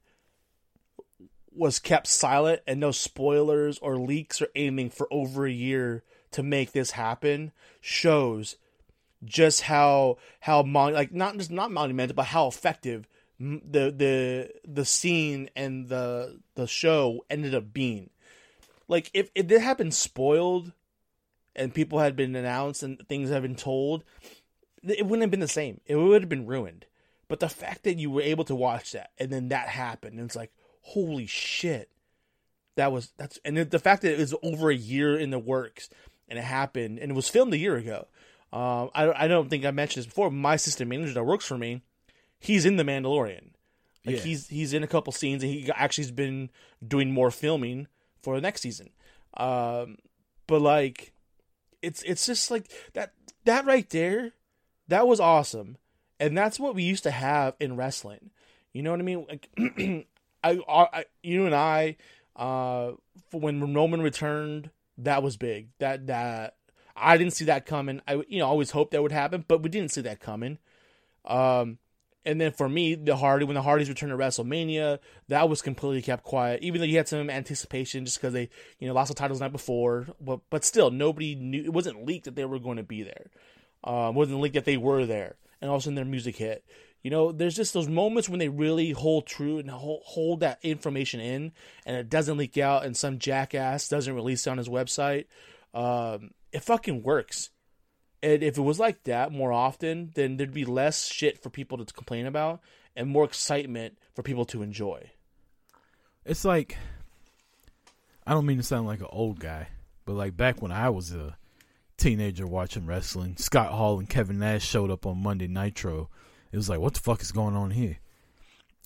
was kept silent and no spoilers or leaks or anything for over a year to make this happen shows just how how mon- like not just not monumental but how effective the the the scene and the the show ended up being. Like if if it had been spoiled and people had been announced and things had been told it wouldn't have been the same. It would have been ruined. But the fact that you were able to watch that and then that happened and it's like holy shit that was that's and the fact that it was over a year in the works and it happened and it was filmed a year ago um, I, I don't think I mentioned this before. My assistant manager that works for me, he's in The Mandalorian. Like Yeah. he's he's in a couple scenes, and he actually's been doing more filming for the next season. Um, but like, it's it's just like that that right there, that was awesome, and that's what we used to have in wrestling. You know what I mean? Like, I, I you and I, uh, when Roman returned, that was big. That that I didn't see that coming. I you know always hoped that would happen, but we didn't see that coming. Um, and then for me, the Hardy when the Hardys returned to WrestleMania, that was completely kept quiet. Even though you had some anticipation, just because they you know lost the titles the night before, but but still nobody knew. It wasn't leaked that they were going to be there. Uh, wasn't leaked that they were there, and all of a sudden their music hit. You know, there's just those moments when they really hold true and hold, hold that information in, and it doesn't leak out, and some jackass doesn't release it on his website. Um, it fucking works. And if it was like that more often, then there'd be less shit for people to complain about and more excitement for people to enjoy. It's like I don't mean to sound like an old guy, but like back when I was a teenager watching wrestling, Scott Hall and Kevin Nash showed up on Monday Nitro. It was like, what the fuck is going on here?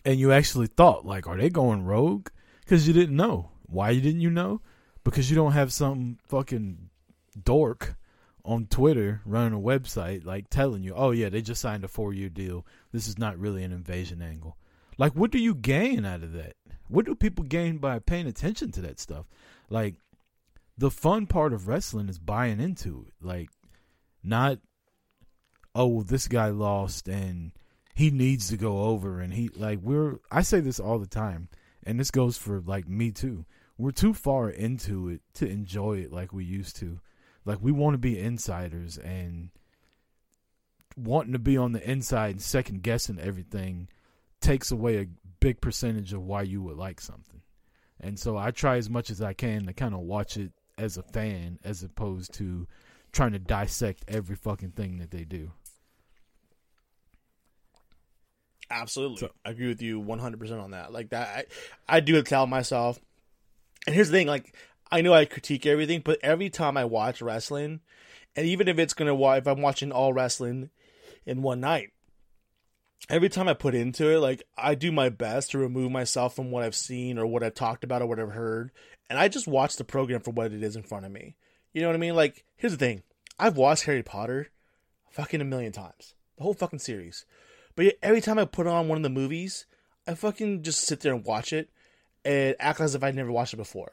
And you actually thought, like, are they going rogue? Because you didn't know. Why didn't you know? Because you don't have some fucking dork on Twitter running a website like telling you, oh yeah, they just signed a four year deal. This is not really an invasion angle. Like, what do you gain out of that? What do people gain by paying attention to that stuff? Like, the fun part of wrestling is buying into it. Like, not, oh, well, this guy lost and he needs to go over. And he, like, we're, I say this all the time, and this goes for, like, me too. We're too far into it to enjoy it like we used to. Like, we want to be insiders and wanting to be on the inside and second guessing everything takes away a big percentage of why you would like something. And so I try as much as I can to kind of watch it as a fan as opposed to trying to dissect every fucking thing that they do. Absolutely. So- I agree with you 100% on that. Like that I, I do tell myself. And here's the thing like I know I critique everything, but every time I watch wrestling, and even if it's going to if I'm watching all wrestling in one night, every time I put into it, like I do my best to remove myself from what I've seen or what I've talked about or what I've heard, and I just watch the program for what it is in front of me. You know what I mean? Like here's the thing. I've watched Harry Potter fucking a million times. The whole fucking series. But yet every time I put on one of the movies, I fucking just sit there and watch it and act as if I'd never watched it before.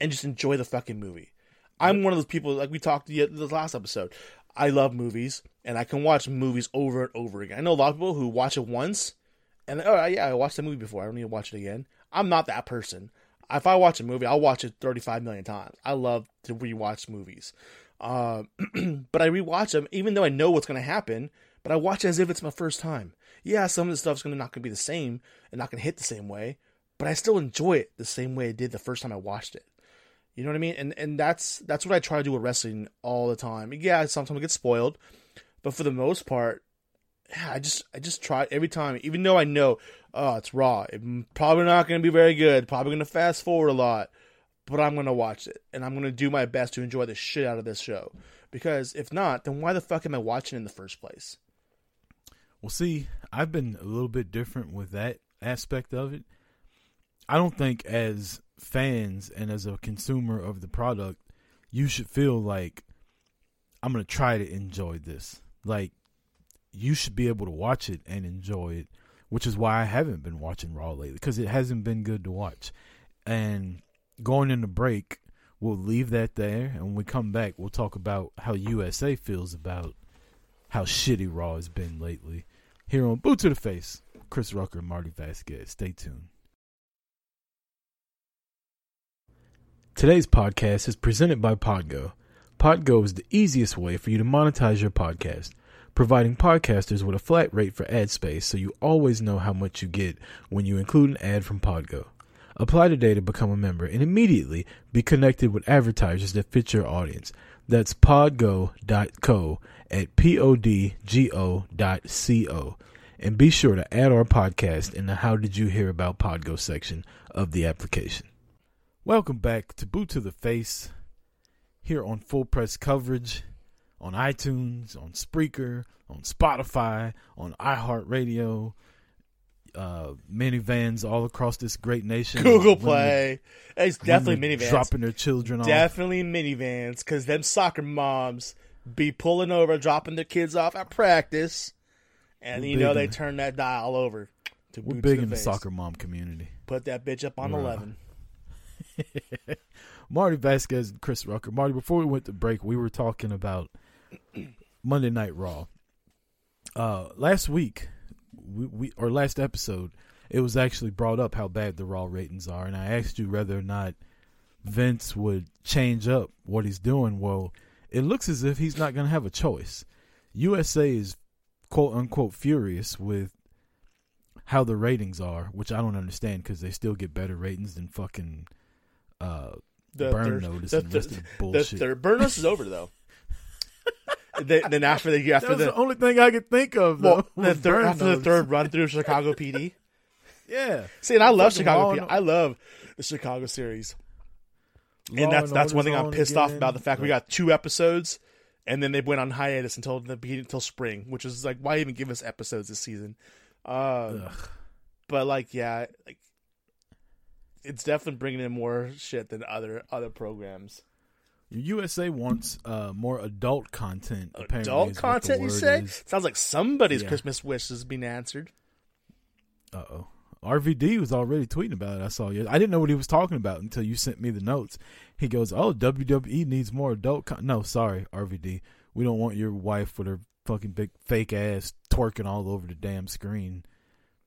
And just enjoy the fucking movie. I'm one of those people, like we talked the, the last episode. I love movies, and I can watch movies over and over again. I know a lot of people who watch it once, and oh yeah, I watched the movie before. I don't need to watch it again. I'm not that person. If I watch a movie, I'll watch it 35 million times. I love to rewatch movies, uh, but I rewatch them even though I know what's going to happen. But I watch it as if it's my first time. Yeah, some of the stuff's gonna not gonna be the same and not gonna hit the same way, but I still enjoy it the same way I did the first time I watched it. You know what I mean? And and that's that's what I try to do with wrestling all the time. Yeah, sometimes I get spoiled, but for the most part, yeah, I just I just try every time, even though I know, oh, it's raw. Probably not going to be very good. Probably going to fast forward a lot, but I'm going to watch it and I'm going to do my best to enjoy the shit out of this show. Because if not, then why the fuck am I watching in the first place? Well, see, I've been a little bit different with that aspect of it. I don't think as fans and as a consumer of the product, you should feel like I'm going to try to enjoy this. Like you should be able to watch it and enjoy it, which is why I haven't been watching Raw lately because it hasn't been good to watch. And going into break, we'll leave that there, and when we come back, we'll talk about how USA feels about how shitty Raw has been lately. Here on Boot to the Face, Chris Rucker and Marty Vasquez. Stay tuned. Today's podcast is presented by Podgo. Podgo is the easiest way for you to monetize your podcast, providing podcasters with a flat rate for ad space so you always know how much you get when you include an ad from Podgo. Apply today to become a member and immediately be connected with advertisers that fit your audience. That's podgo.co at podgo dot co. And be sure to add our podcast in the How Did You Hear About Podgo section of the application. Welcome back to Boot to the Face here on Full Press Coverage on iTunes, on Spreaker, on Spotify, on iHeartRadio, uh, minivans all across this great nation. Google Play. It's definitely minivans. dropping their children off. Definitely minivans, because them soccer moms be pulling over, dropping their kids off at practice, and We're you know they in- turn that dial over. To We're big to in the soccer mom community. Put that bitch up on Right. eleven. Marty Vasquez and Chris Rucker. Marty, before we went to break, we were talking about Monday Night Raw. Uh, last week, we, we or last episode, it was actually brought up how bad the Raw ratings are, and I asked you whether or not Vince would change up what he's doing. Well, it looks as if he's not going to have a choice. USA is quote unquote furious with how the ratings are, which I don't understand because they still get better ratings than fucking uh, The burn notice and the rest third- of the The bullshit. third burn notice is over though. Then, then after the after the, the only thing I could think of. Though, well, the third after the third run through Chicago PD. yeah. See, and I love Chicago PD. I love the Chicago series. Law and that's that's one thing I'm pissed off about the fact we got two episodes, and then they went on hiatus until the beginning until spring, which is like why even give us episodes this season? Uh, but like yeah, like it's definitely bringing in more shit than other other programs. USA wants uh, more adult content. Apparently, Adult is what the content, you say? is. Sounds like somebody's Yeah. Christmas wish is being answered. Uh oh. RVD was already tweeting about it. I saw you. I didn't know what he was talking about until you sent me the notes. He goes, "Oh, WWE needs more adult con-. No, sorry, RVD. We don't want your wife with her fucking big fake ass twerking all over the damn screen,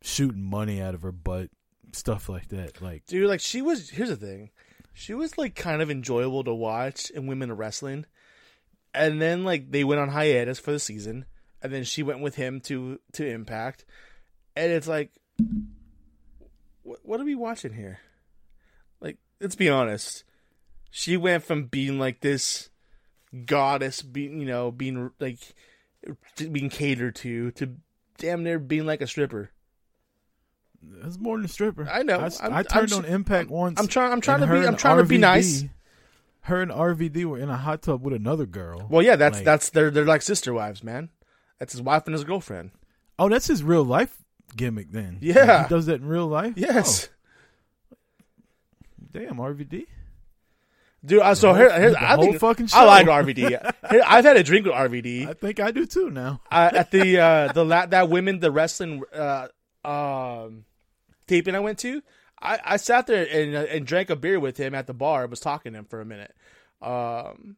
shooting money out of her butt, stuff like that. Like, Dude, like she was. Here's the thing, she was like kind of enjoyable to watch in women wrestling, and then like they went on hiatus for the season, and then she went with him to to Impact, and it's like, what, what are we watching here? Like, let's be honest, she went from being like this goddess, being you know being like being catered to to damn near being like a stripper. That's more than a stripper. I know. I, I'm- I turned I'm on Impact once. I'm trying. I'm trying to be. I'm trying to be nice. Her and RVD were in a hot tub with another girl. Well, yeah, that's Like- that's they're they're like sister wives, man. That's his wife and his girlfriend. Oh, that's his real life gimmick then. Yeah. Like, he does that in real life. Yes, Oh, damn, RVD. dude. I, so here, here I think fucking I like. RVD. Here, I've had a drink with RVD I think I do too now. uh, at the uh, the la- that women the wrestling uh, um, taping I went to. I, I sat there and uh, and drank a beer with him at the bar. I was talking to him for a minute. Um,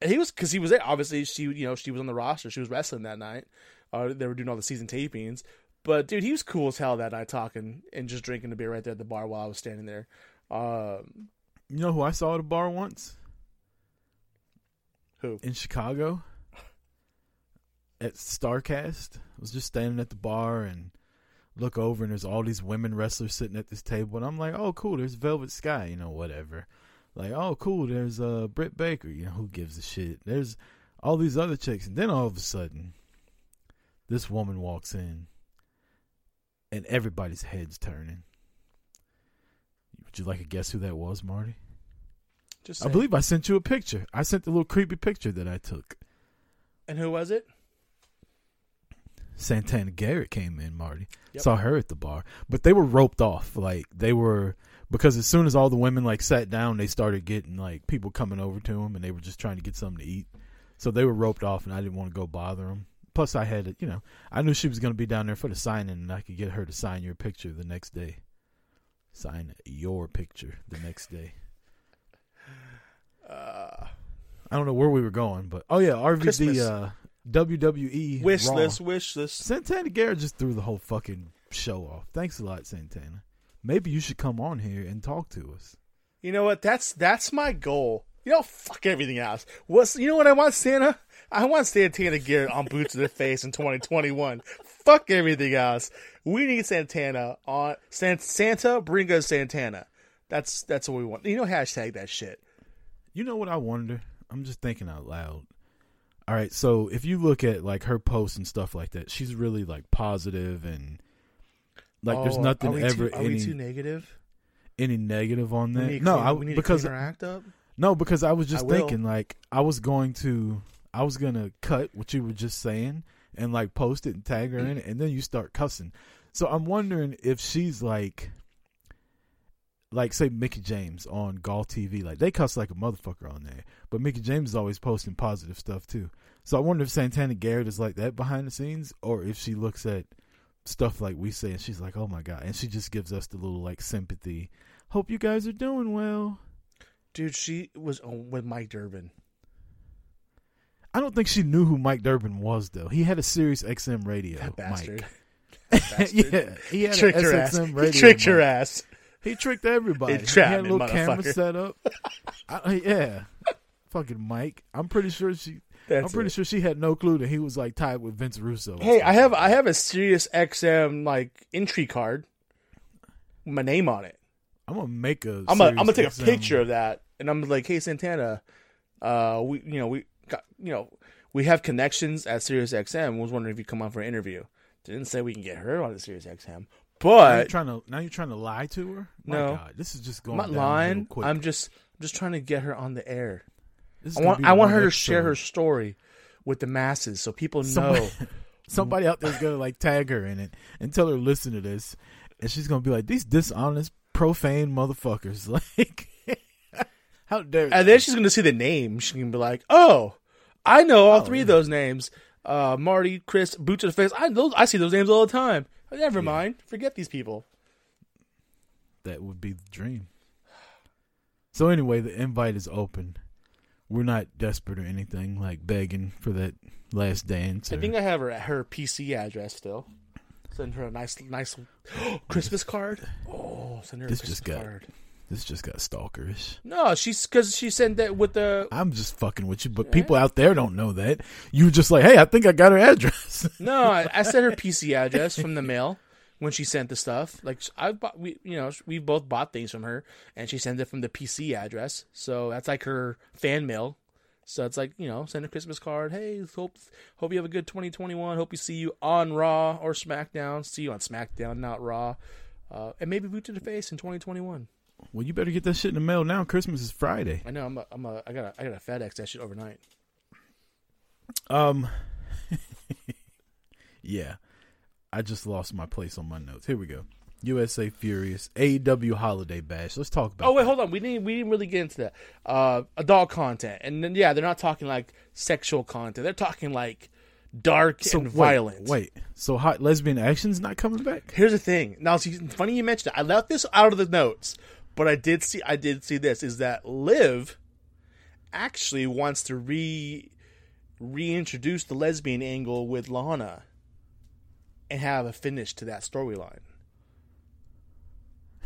and he was because he was there. Obviously, she you know she was on the roster. She was wrestling that night. Uh, they were doing all the season tapings. But dude, he was cool as hell that night, talking and just drinking a beer right there at the bar while I was standing there. Um, You know who I saw at a bar once who? in Chicago at Starcast. I was just standing at the bar and look over and there's all these women wrestlers sitting at this table and I'm like, oh cool, there's Velvet Sky, you know, whatever. Like, oh cool, there's uh Britt Baker, you know, who gives a shit. There's all these other chicks, and then all of a sudden, this woman walks in, and everybody's heads turning. Would you like to guess who that was, Marty? Just I believe I sent you a picture. I sent the little creepy picture that I took. And who was it? Santana Garrett came in, Marty. Yep. Saw her at the bar. But they were roped off. Like they were because as soon as all the women like sat down, they started getting like people coming over to them and they were just trying to get something to eat. So they were roped off and I didn't want to go bother them. Plus I had, you know, I knew she was going to be down there for the signing and I could get her to sign your picture the next day. Sign your picture the next day. Uh, I don't know where we were going, but oh yeah, RVD uh WWE wish Raw. list, wish list. Santana Garrett just threw the whole fucking show off. Thanks a lot, Santana. Maybe you should come on here and talk to us. You know what? That's that's my goal. You know, fuck everything else. What's you know what I want, Santa? I want Santana Garrett on boots to the face in 2021. Fuck everything else. We need Santana on San, Santa. Bring us Santana. That's that's what we want. You know, hashtag that shit. You know what I wonder? I'm just thinking out loud. All right, so if you look at like her posts and stuff like that, she's really like positive and like there's Oh, nothing are we ever too, are any we too negative? any negative on that. No, I because to act up. no, because I was just I thinking like I was going to I was gonna cut what you were just saying and like post it and tag her in it, and then you start cussing. So I'm wondering if she's like like say Mickie James on Golf TV, like they cuss like a motherfucker on there. But Mickie James is always posting positive stuff too. So I wonder if Santana Garrett is like that behind the scenes, or if she looks at stuff like we say and she's like, "Oh my god," and she just gives us the little like sympathy. Hope you guys are doing well. Dude, she was on with Mike Durbin. I don't think she knew who Mike Durbin was though. He had a Sirius XM radio. That bastard. Mike. bastard. yeah, he had tricked a her ass. Radio. He tricked her ass. He tricked everybody. He trapped had a little camera set up. I, yeah, fucking Mike. I'm pretty sure she. That's I'm pretty it. sure she had no clue that he was like tied with Vince Russo. Hey, I have I have a Sirius XM like entry card. with My name on it. I'm gonna make a. I'm gonna I'm gonna take Sirius a picture of that, and I'm like, hey Santana, uh, we you know we got you know we have connections at Sirius XM. Was wondering if you come on for an interview. Didn't say we can get her on the Sirius XM, Now you're but trying to now you're trying to lie to her. My No. God, this is just I'm going. not downhill lying. I'm just I'm just trying to get her on the air. This is I want I want her to share her story with the masses so people know. Somebody, somebody out there's gonna like tag her in it and tell her listen to this, and she's gonna be like, "These dishonest, profane motherfuckers!" Like, how dare? And then she's going to see the name. She can be like, "Oh, I know all Oh, three of those names. Uh, Marty, Chris, boot to the face. I those, I see those names all the time. Oh, never Yeah. mind. Forget these people. that would be the dream. So anyway, the invite is open. We're not desperate or anything, like begging for that last dance. I think I have her her PC address still. Send her a nice nice Christmas card. Oh, send her a This Christmas just got- card. This just got stalkerish. No, she's because she sent that with the. I'm just fucking with you, but people out there don't know that. You were just like, hey, I think I got her address. No, I, I sent her PC address from the mail when she sent the stuff. Like I bought, we you know we both bought things from her, and she sent it from the PC address. So that's like her fan mail. So it's like you know, send a Christmas card. Hey, hope hope you have a good 2021. Hope we see you on Raw or SmackDown. See you on SmackDown, not Raw. Uh, and maybe boot to the face in 2021. Well, you better get that shit in the mail now. Christmas is Friday. I know I'm a, I'm a I gotta I gotta FedEx that shit overnight. Um, yeah, I just lost my place on my notes. Here we go. USA Furious AEW Holiday Bash. Let's talk about. Oh wait, that. hold on. We didn't we didn't really get into that. Uh, adult content, and then yeah, they're not talking like sexual content. They're talking like dark So and wait, violent. Wait, so hot lesbian action's not coming back? Here's the thing. Now, it's funny you mentioned it. I left this out of the notes, but I did see. I did see this. Is that Liv actually wants to re reintroduce the lesbian angle with Lana and have a finish to that storyline.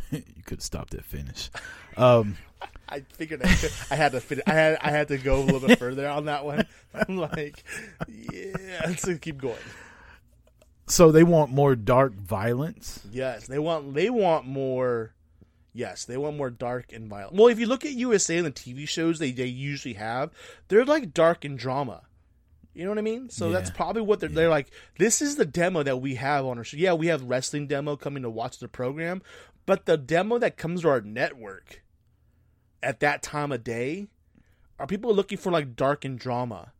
you could have stopped at finish. Um, I figured I, could, I had to fit. I had I had to go a little bit further on that one. I'm like, yeah, let's keep going. so they want more dark violence. Yes, they want they want more. Yes, they want more dark and violent. Well, if you look at USA and the TV shows they, they usually have, they're like dark and drama. You know what I mean? So that's probably what they're they're like. This is the demo that we have on our show. Yeah, we have wrestling demo coming to watch the program, but the demo that comes to our network at that time of day are people looking for like dark and drama.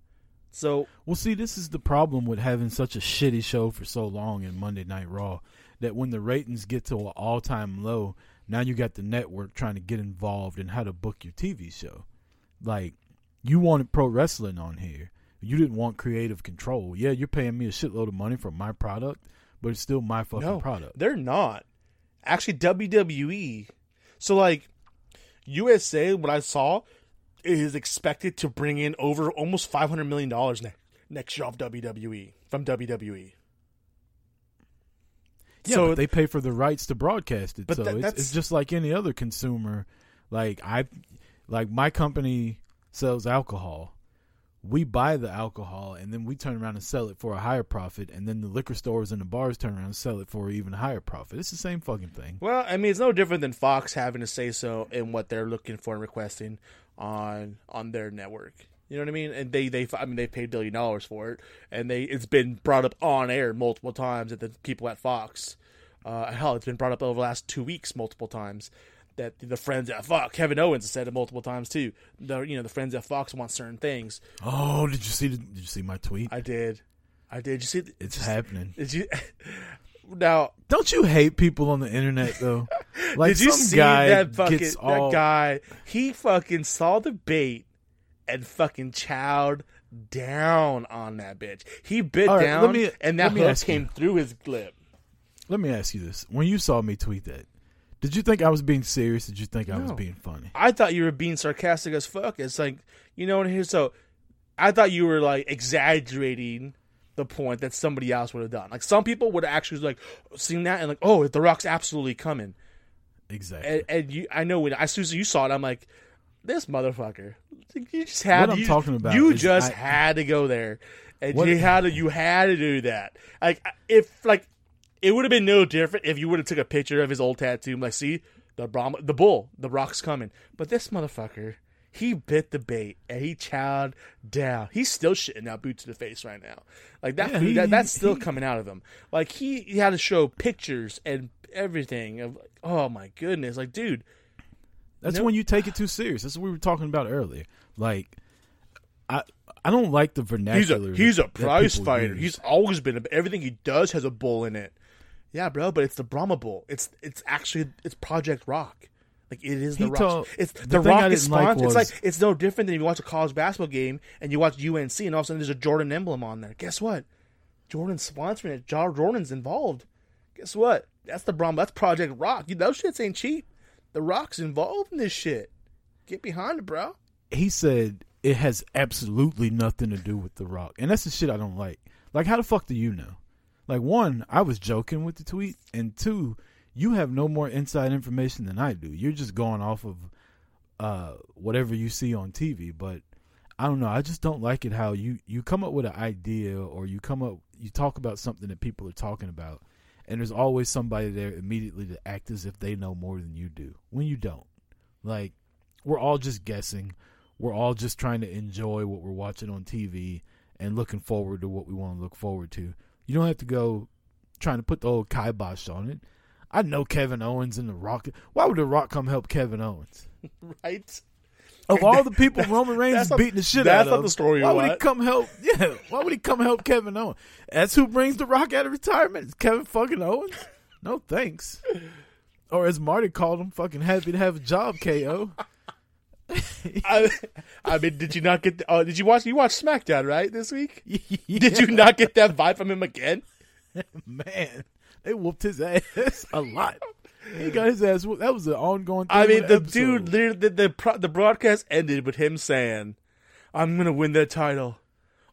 So Well, see, this is the problem with having such a shitty show for so long in Monday Night Raw that when the ratings get to an all time low, now you got the network trying to get involved in how to book your TV show. Like, you wanted pro wrestling on here. You didn't want creative control. Yeah, you're paying me a shitload of money for my product, but it's still my fucking no, product. They're not. Actually, WWE. So, like, USA, what I saw, is expected to bring in over almost $500 million ne- next year off WWE, from WWE. Yeah, so but they pay for the rights to broadcast it. So that- it's, it's just like any other consumer Like I, like my company sells alcohol. We buy the alcohol and then we turn around and sell it for a higher profit, and then the liquor stores and the bars turn around and sell it for even higher profit. It's the same fucking thing. Well, I mean, it's no different than Fox having to say so in what they're looking for and requesting on on their network. You know what I mean? And they they I mean they paid billion dollars for it, and they it's been brought up on air multiple times at the people at Fox. Uh, hell, it's been brought up over the last two weeks multiple times that the friends at Fox, Kevin Owens has said it multiple times too. The you know the friends at Fox want certain things. Oh, did you see? Did you see my tweet? I did, I did. You see? it's happening. Did you? now, Don't you hate people on the internet though? Like did you some see guy that fucking gets all that guy? He fucking saw the bait and fucking chowed down on that bitch. He bit right, down, me- and that hook ask you. came through his lip. Let me ask you this: When you saw me tweet that, did you think I was being serious? Did you think I was being funny? I thought you were being sarcastic as fuck. It's like you know what I here. So I thought you were like exaggerating the point that somebody else would have done. Like some people would actually like seen that and like, oh, the rock's absolutely coming. Exactly. And, and you, I know when as soon as you saw it, I'm like, this motherfucker. You just had. What I'm you, talking about You just I- had to go there, and What- you had to. You had to do that. Like if like it would have been no different if you would have took a picture of his old tattoo. Like, see the Brahma, the bull, the rock's coming. But this motherfucker, he bit the bait and he chowed down. He's still shitting out boot to the face right now. Like that, Yeah, food, he- that that's still he- coming out of him. Like he, he had to show pictures and everything of. Oh my goodness! Like, dude, That's Nope. when you take it too serious. That's what we were talking about earlier. Like, I I don't like the he's vernacular. a he's a prize fighter. use. He's always been. A, everything he does has a bull in it. Yeah, bro, but it's the Brahma bull. It's it's actually it's Project Rock. Like it is the He Rock. it's the the, Rock is didn't like sponsored. was- it's like it's no different than if you watch a college basketball game and you watch UNC and all of a sudden there's a Jordan emblem on there. Guess what? Jordan's sponsoring it. Jordan's involved. Guess what? That's the Brahma. That's Project Rock. You, those shits ain't cheap. The Rock's involved in this shit. Get behind it, bro. he said it has absolutely nothing to do with the rock. And that's the shit i don't like. Like how the fuck do you know? Like one i was joking with the tweet and two you have no more inside information than i do. You're just going off of uh whatever you see on tv but i don't know. I just don't like it how you you come up with an idea or you come up you talk about something that people are talking about and there's always somebody there immediately to act as if they know more than you do when you don't like we're all just guessing. We're all just trying to enjoy what we're watching on TV and looking forward to what we want to look forward to. You don't have to go trying to put the old kibosh on it. I know Kevin Owens and The Rock. Why would The Rock come help Kevin Owens? Right? Of all the people Roman Reigns is not- beating the shit that's out not of, the story Why would he come help? Yeah, why would he come help Kevin Owens? That's who brings The Rock out of retirement. It's Kevin fucking Owens. No thanks. Or as Marty called him, fucking happy to have a job, KO. I, I mean, did you not get? The, oh, did you watch? You watched SmackDown right this week? Yeah. Did you not get that vibe from him again? Man, they whooped his ass a lot. He got his ass. That was an ongoing thing. I mean, the dude, the the, the broadcast ended with him saying, "I'm gonna win that title,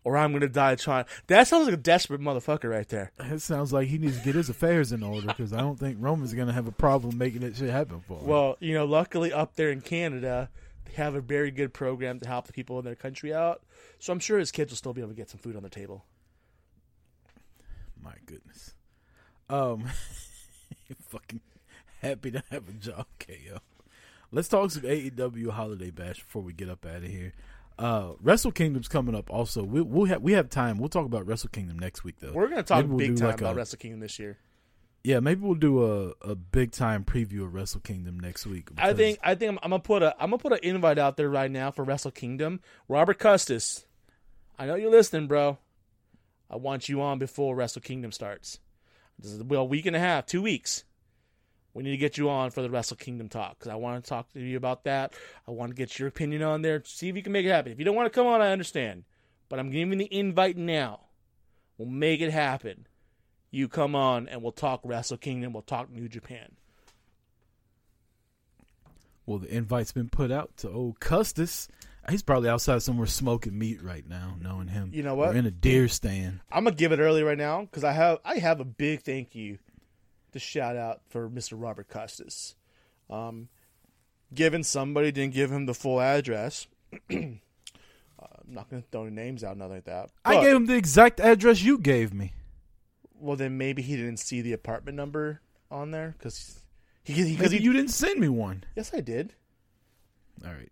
or I'm gonna die trying." That sounds like a desperate motherfucker right there. It sounds like he needs to get his affairs in order because I don't think Roman's going to have a problem making that shit happen for him. Well, you know, luckily up there in Canada, they have a very good program to help the people in their country out. So I'm sure his kids will still be able to get some food on the table. my goodness. Um, fucking happy to have a job, KO. Let's talk some AEW Holiday Bash before we get up out of here. Uh, Wrestle Kingdom's coming up. Also, we, we'll have we have time. We'll talk about Wrestle Kingdom next week, though. We're gonna talk we'll big time like about a- Wrestle Kingdom this year. Yeah, maybe we'll do a, a big time preview of Wrestle Kingdom next week. I think I think I'm, I'm gonna put a I'm gonna put an invite out there right now for Wrestle Kingdom. Robert Custis, I know you're listening, bro. I want you on before Wrestle Kingdom starts. This is well, a week and a half, two weeks. We need to get you on for the Wrestle Kingdom talk because I want to talk to you about that. I want to get your opinion on there. See if you can make it happen. If you don't want to come on, I understand, but I'm giving the invite now. We'll make it happen. You come on and we'll talk Wrestle Kingdom. We'll talk New Japan. Well, the invite's been put out to old Custis. He's probably outside somewhere smoking meat right now, knowing him. You know what? We're in a deer stand. I'm gonna give it early right now because I have I have a big thank you to shout out for Mr. Robert Custis. Um, given somebody didn't give him the full address. uh, I'm not going to throw any names out, nothing like that. I gave him the exact address you gave me. Well, then maybe he didn't see the apartment number on there because he because you didn't send me one. yes I did, All right.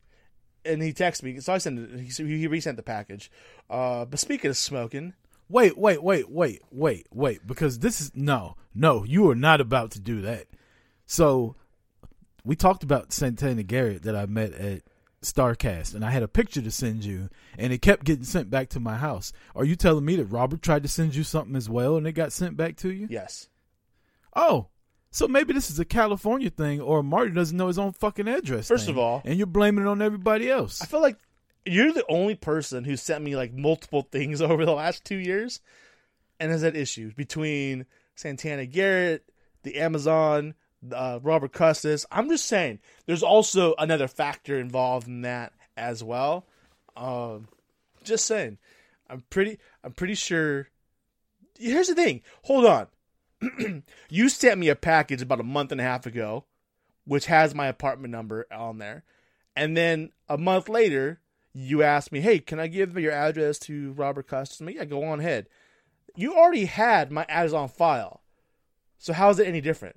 and he texted me, so I sent it. He, he resent the package. Uh, but speaking of smoking, Wait, wait, wait, wait, wait, wait. Because this is no, no. You are not about to do that. So, we talked about Santana Garrett that I met at Starcast, and I had a picture to send you, and it kept getting sent back to my house. Are you telling me that Robert tried to send you something as well, and it got sent back to you? yes, Oh, so maybe this is a California thing, or Marty doesn't know his own fucking address. First thing, of all- and you're blaming it on everybody else. I feel like you're the only person who sent me like multiple things over the last two years, and has had issues between Santana Garrett, the Amazon, uh, Robert Custis. I'm just saying, there's also another factor involved in that as well. Um, just saying, I'm pretty, I'm pretty sure. Here's the thing. Hold on. you sent me a package about a month and a half ago, which has my apartment number on there, and then a month later, you ask me, "Hey, can I give your address to Robert Custis?" I'm like, yeah, go on ahead. You already had my address on file, so how is it any different?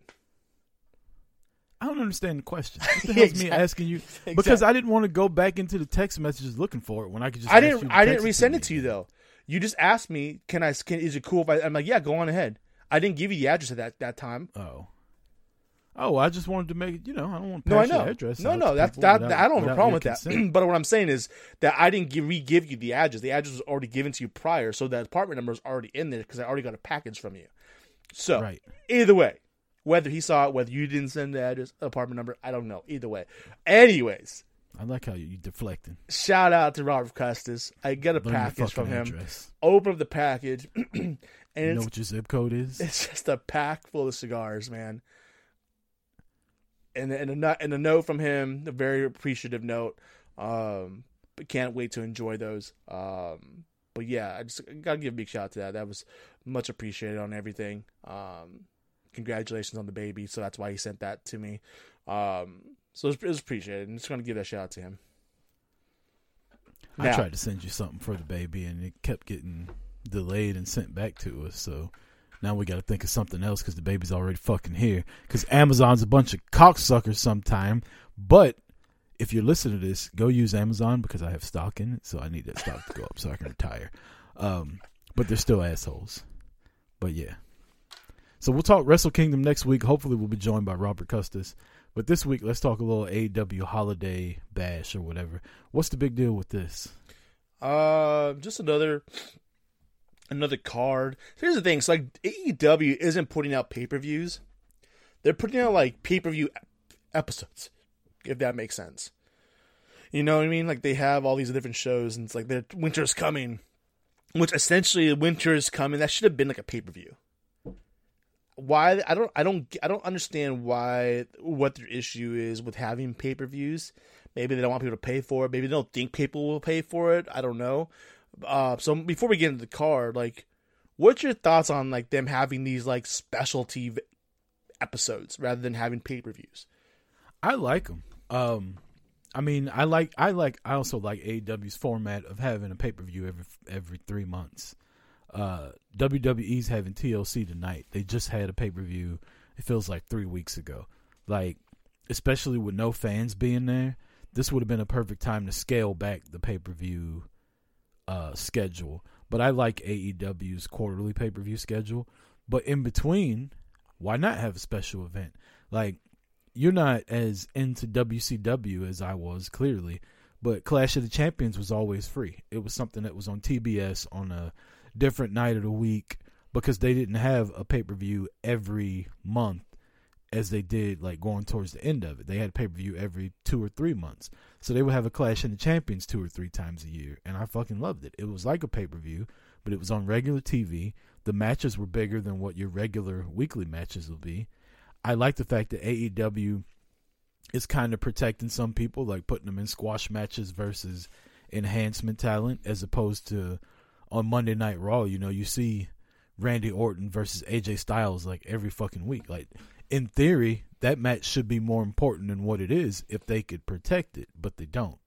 I don't understand the question. What the hell's me asking you? Because Exactly. I didn't want to go back into the text messages looking for it when I could just. I didn't. I didn't resend me. it to you though. You just asked me, "Can I? Can, is it cool if I?" I'm like, "Yeah, go on ahead." I didn't give you the address at that that time. Oh. Oh, I just wanted to make it. You know, I don't want to No, I pass know. your address. no, no, that's that, without- I don't have a problem with that. but what I'm saying is that I didn't give, re-give you the address. The address was already given to you prior, so that apartment number is already in there because I already got a package from you. So Right. either way, whether he saw it, whether you didn't send the address, apartment number, I don't know. Either way, anyways, I like how you deflecting. shout out to Robert Custis. I get a Learn package from him. address. Open up the package, and You know what your zip code is? it's just a pack full of cigars, man. And and a and a note from him, a very appreciative note. Um, but can't wait to enjoy those. Um, but yeah, I just gotta give a big shout out to that. That was much appreciated on everything. Um, congratulations on the baby. So that's why he sent that to me. Um, so it was, it was appreciated. I'm just gonna give that shout out to him. I tried to send you something for the baby, and it kept getting delayed and sent back to us. So now we got to think of something else because the baby's already fucking here. Because Amazon's a bunch of cocksuckers sometime. But if you're listening to this, go use Amazon because I have stock in it, so I need that stock to go up so I can retire. Um, but they're still assholes. But yeah. So we'll talk Wrestle Kingdom next week. Hopefully, we'll be joined by Robert Custis. But this week, let's talk a little AW holiday bash or whatever. What's the big deal with this? Uh, just another another card. Here's the thing: it's like AEW isn't putting out pay per views; they're putting out like pay per view episodes, if that makes sense. You know what I mean? Like they have all these different shows, and it's like their winter's coming, which essentially winter is coming. That should have been like a pay per view. Why I don't I don't I don't understand why what their issue is with having pay per views. Maybe they don't want people to pay for it. Maybe they don't think people will pay for it. I don't know. Uh, so before we get into the card, like, what's your thoughts on like them having these like specialty v- episodes rather than having pay per views? I like them. Um, I mean, I like, I like, I also like AEW's format of having a pay per view every every three months. Uh, WWE's having TLC tonight. They just had a pay per view. It feels like three weeks ago. Like, especially with no fans being there, this would have been a perfect time to scale back the pay per view uh, schedule. But I like AEW's quarterly pay per view schedule. But in between, why not have a special event? Like, you're not as into WCW as I was, clearly. But Clash of the Champions was always free. It was something that was on TBS on a different night of the week because they didn't have a pay per view every month as they did like going towards the end of it. They had pay per view every two or three months. So they would have a Clash in the Champions two or three times a year. And I fucking loved it. It was like a pay per view, but it was on regular TV. The matches were bigger than what your regular weekly matches will be. I like the fact that AEW is kind of protecting some people, like putting them in squash matches versus enhancement talent, as opposed to on Monday Night Raw. You know, you see Randy Orton versus AJ Styles like every fucking week. Like in theory, that match should be more important than what it is if they could protect it, but they don't.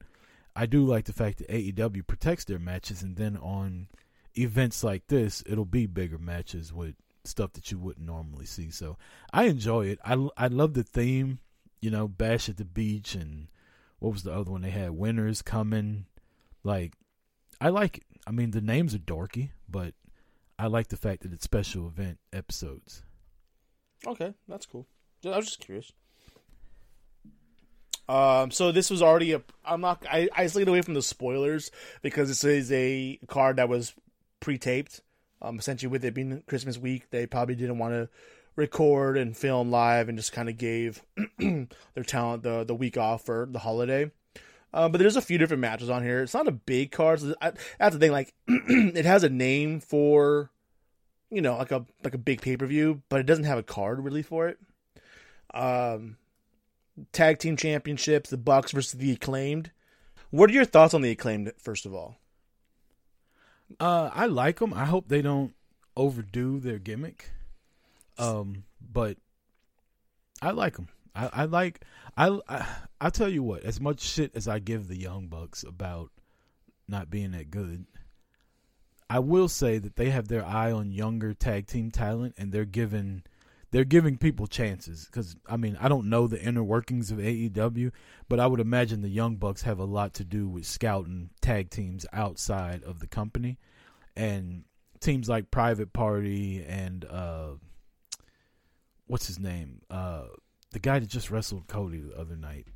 I do like the fact that AEW protects their matches, and then on events like this, it'll be bigger matches with stuff that you wouldn't normally see. So I enjoy it. I I love the theme, you know, Bash at the Beach, and what was the other one they had? Winners coming. Like, I like it. I mean, the names are dorky, but I like the fact that it's special event episodes. Okay, that's cool. I was just curious. Um, so this was already a. I'm not. I, I stayed away from the spoilers because this is a card that was pre-taped. Um, essentially, with it being Christmas week, they probably didn't want to record and film live, and just kind of gave their talent the the week off for the holiday. Uh, but there's a few different matches on here. It's not a big card. So I, that's the thing. Like, it has a name for, you know, like a like a big pay per view, but it doesn't have a card really for it. Um, tag team championships, the Bucks versus the Acclaimed. What are your thoughts on the Acclaimed? First of all, Uh, I like them. I hope they don't overdo their gimmick. Um, but I like them. I, I like I, I I tell you what. As much shit as I give the Young Bucks about not being that good, I will say that they have their eye on younger tag team talent, and they're giving they're giving people chances. Because I mean, I don't know the inner workings of AEW, but I would imagine the Young Bucks have a lot to do with scouting tag teams outside of the company, and teams like Private Party and uh, what's his name, uh, the guy that just wrestled Cody the other night,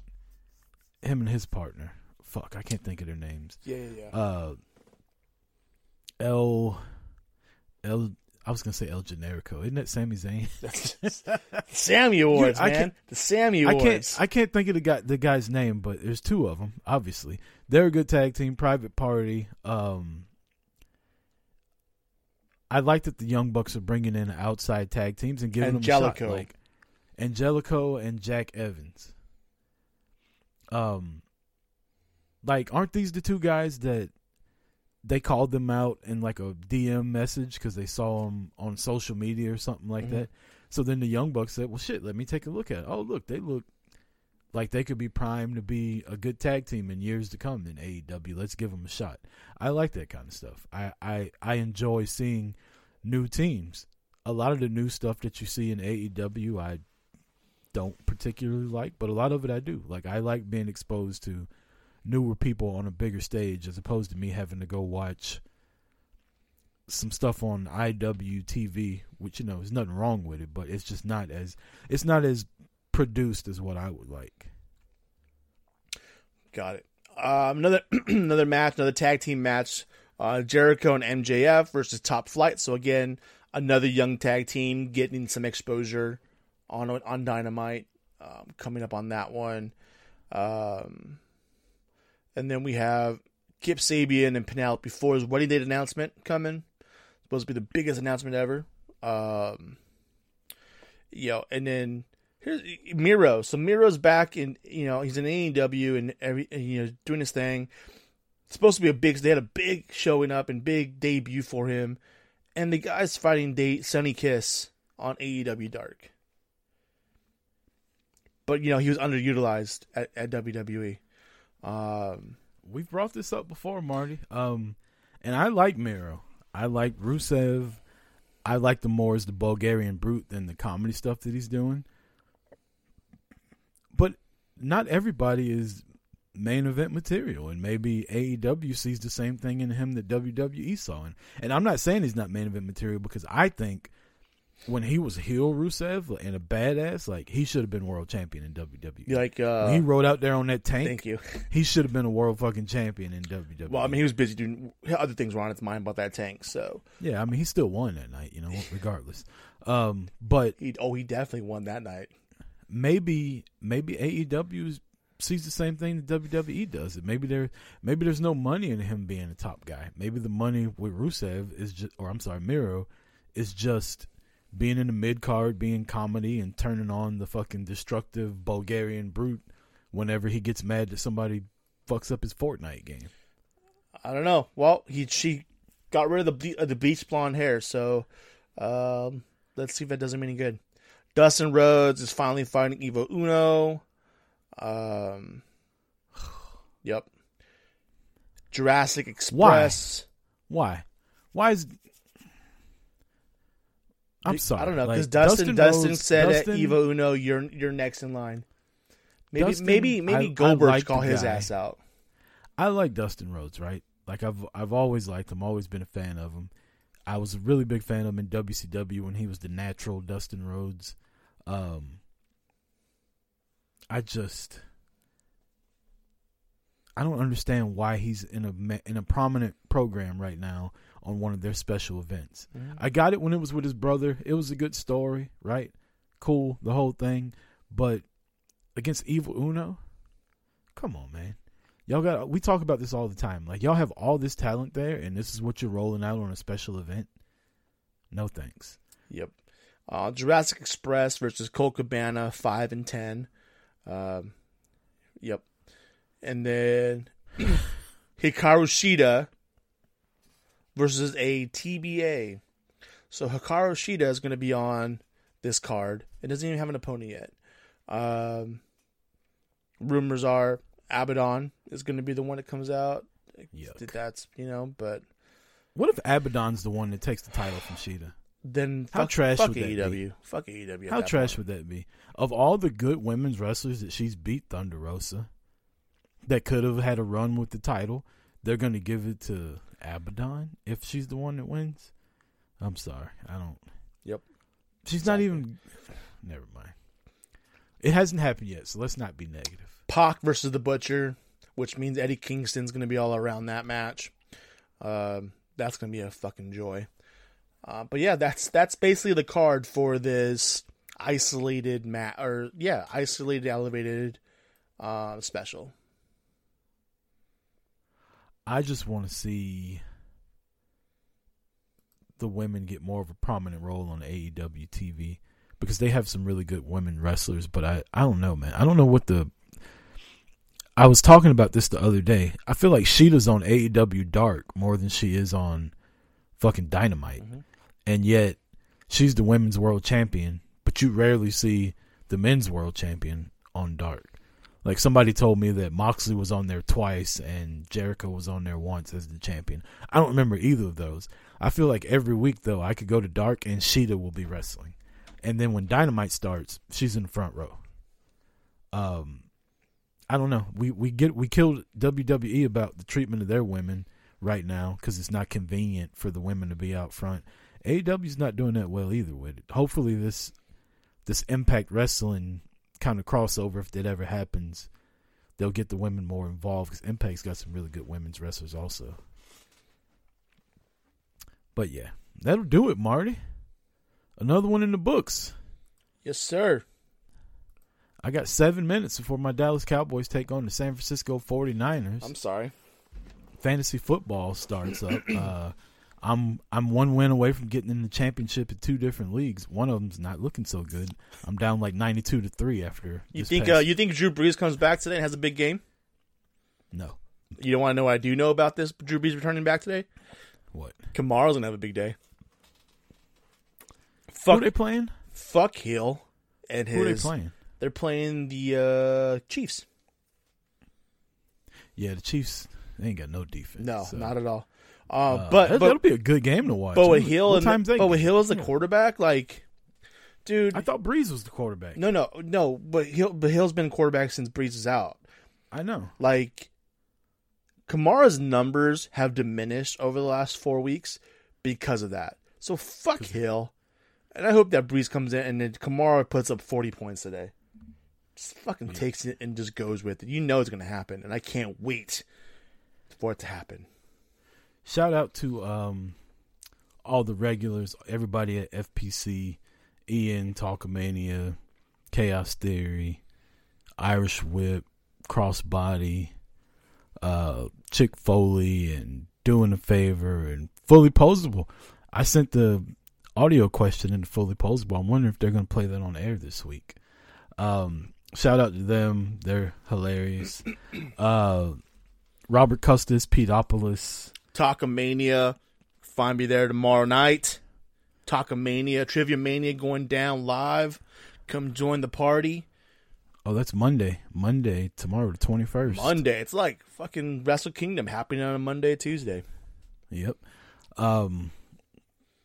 him and his partner. Fuck, I can't think of their names. yeah, yeah, yeah. Uh, El, El. I was gonna say El Generico. Isn't that Sami Zayn? Sammy Awards, I man. the Sammy I Awards. can't. I can't think of the guy. The guy's name, but there's two of them. Obviously, they're a good tag team. Private Party. Um, I like that the Young Bucks are bringing in outside tag teams and giving them a shot. Like Angelico and Jack Evans. Um, like, aren't these the two guys that they called them out in like a DM message because they saw them on social media or something like Mhm. that? So then the Young Bucks said, "Well, shit, let me take a look at it. Oh, look, they look like they could be primed to be a good tag team in years to come in AEW. Let's give them a shot." I like that kind of stuff. I I I enjoy seeing new teams. A lot of the new stuff that you see in AEW, I don't particularly like, but a lot of it I do. Like I like being exposed to newer people on a bigger stage as opposed to me having to go watch some stuff on IWTV, which you know, there's nothing wrong with it, but it's just not as it's not as produced as what I would like. Got it. Um, another another match, another tag team match. Uh, Jericho and MJF versus Top Flight. So again, another young tag team getting some exposure on on Dynamite. Um, coming up on that one, um, and then we have Kip Sabian and Penelope Ford's wedding date announcement coming. Supposed to be the biggest announcement ever. Um, you know, and then here's Miro. So Miro's back in, you know, he's in AEW and every, and, you know, doing his thing. It's supposed to be a big. They had a big showing up and big debut for him, and the guy's fighting date Sunny Kiss on AEW Dark. But you know he was underutilized at, at WWE. Um, We've brought this up before, Marty. Um, and I like Miro. I like Rusev. I like the more as the Bulgarian brute than the comedy stuff that he's doing. But not everybody is main event material, and maybe AEW sees the same thing in him that WWE saw. And, and I'm not saying he's not main event material because I think when he was heel Rusev and a badass, like he should have been world champion in WWE. like uh, when he rode out there on that tank, thank you. he should have been a world fucking champion in WWE. Well, I mean he was busy doing other things were on his mind about that tank. So yeah, I mean he still won that night, you know, regardless. Um, but he oh he definitely won that night. maybe maybe AEW sees the same thing that WWE does. It Maybe there maybe there's no money in him being a top guy. Maybe the money with Rusev is just, or I'm sorry, Miro, is just being in the mid card, being comedy, and turning on the fucking destructive Bulgarian brute whenever he gets mad that somebody fucks up his Fortnite game. I don't know. Well, he she got rid of the of the bleach blonde hair, so um, let's see if that does him any good. Dustin Rhodes is finally fighting Evil Uno. Um, yep. Jurassic Express. Why? Why? Why is? I'm sorry. I don't know because like, Dustin Dustin, Rhodes- said Dustin- at Evil Uno, "You're you're next in line." Maybe Dustin, maybe maybe I- I Goldberg like should call his ass out. I like Dustin Rhodes, right? Like I've I've always liked him, always been a fan of him. I was a really big fan of him in WCW when he was the natural Dustin Rhodes. Um I just I don't understand why he's in a in a prominent program right now on one of their special events. I got it when it was with his brother. It was a good story, right? Cool, the whole thing. But against Evil Uno, come on, man. Y'all got we talk about this all the time. Like y'all have all this talent there and this is what you're rolling out on a special event. No thanks. Yep. Uh, Jurassic Express versus Colt Cabana, five and ten. Um, yep. And then Hikaru Shida versus a TBA. So Hikaru Shida is going to be on this card. It doesn't even have an opponent yet. Um, rumors are Abaddon is going to be the one that comes out. Yuck. That's you know, but What if Abaddon's the one that takes the title from Shida? then How fuck, trash fuck would that AEW. Fuck AEW. How trash point. would that be? Of all the good women's wrestlers that she's beat, Thunder Rosa, that could have had a run with the title, they're going to give it to Abaddon if she's the one that wins. I'm sorry, I don't. Yep. She's not even. Never mind. It hasn't happened yet, so let's not be negative. Pac versus the Butcher, which means Eddie Kingston's going to be all around that match. Um, that's going to be a fucking joy. Uh, but yeah, that's that's basically the card for this isolated mat or yeah, isolated elevated uh, special. I just want to see the women get more of a prominent role on AEW TV because they have some really good women wrestlers. But I, I don't know, man. I don't know what the. I was talking about this the other day. I feel like Shida's on AEW Dark more than she is on fucking Dynamite, Mhm. and yet she's the women's world champion. But you rarely see the men's world champion on Dark. Like somebody told me that Moxley was on there twice and Jericho was on there once as the champion. I don't remember either of those. I feel like every week though I could go to Dark and Shida will be wrestling. And then when Dynamite starts, she's in the front row. Um I don't know. We we get we killed WWE about the treatment of their women right now cuz it's not convenient for the women to be out front. AEW's not doing that well either with it. Hopefully this this Impact Wrestling kind of crossover, if that ever happens, they'll get the women more involved because Impact's got some really good women's wrestlers also. But yeah, that'll do it, Marty. Another one in the books. Yes, sir. I got seven minutes before my Dallas Cowboys take on the San Francisco 49ers. I'm sorry. Fantasy football starts up. uh, I'm I'm one win away from getting in the championship in two different leagues. One of them's not looking so good. I'm down like 92 to three after. You think uh, you think Drew Brees comes back today and has a big game? no You don't want to know what I do know about this? Drew Brees returning back today. what? Kamara's gonna have a big day. Who Fuck, they playing? fuck Hill and his. Who are they playing? They're playing the uh, Chiefs. Yeah, the Chiefs. They ain't got no defense. No, so. not at all. Uh, Uh, but that, that'll be a good game to watch. but with What Hill and time's but with? Hill as the quarterback, like, dude, I thought Brees was the quarterback. no, no, no. But Hill, but Hill's been quarterback since Brees is out. I know. Like, Kamara's numbers have diminished over the last four weeks because of that. So fuck Hill, and I hope that Brees comes in and then Kamara puts up forty points today. Just fucking takes it and just goes with it. You know it's gonna happen, and I can't wait for it to happen. Shout out to um all the regulars, everybody at FPC, Ian, Talkomania, Chaos Theory, Irish Whip, Crossbody, uh, Chick Foley, and Doing a Favor, and Fully Posable. I sent the audio question into Fully Posable. I'm wondering if they're going to play that on air this week. Um, shout out to them. They're hilarious. Uh, Robert Custis, Pete Opolis, Talkomania, find me there tomorrow night. Talkomania, Trivia Mania going down live. Come join the party. Oh, that's Monday. Monday, tomorrow, the 21st. Monday. It's like fucking Wrestle Kingdom happening on a Monday, Tuesday. Yep. Um,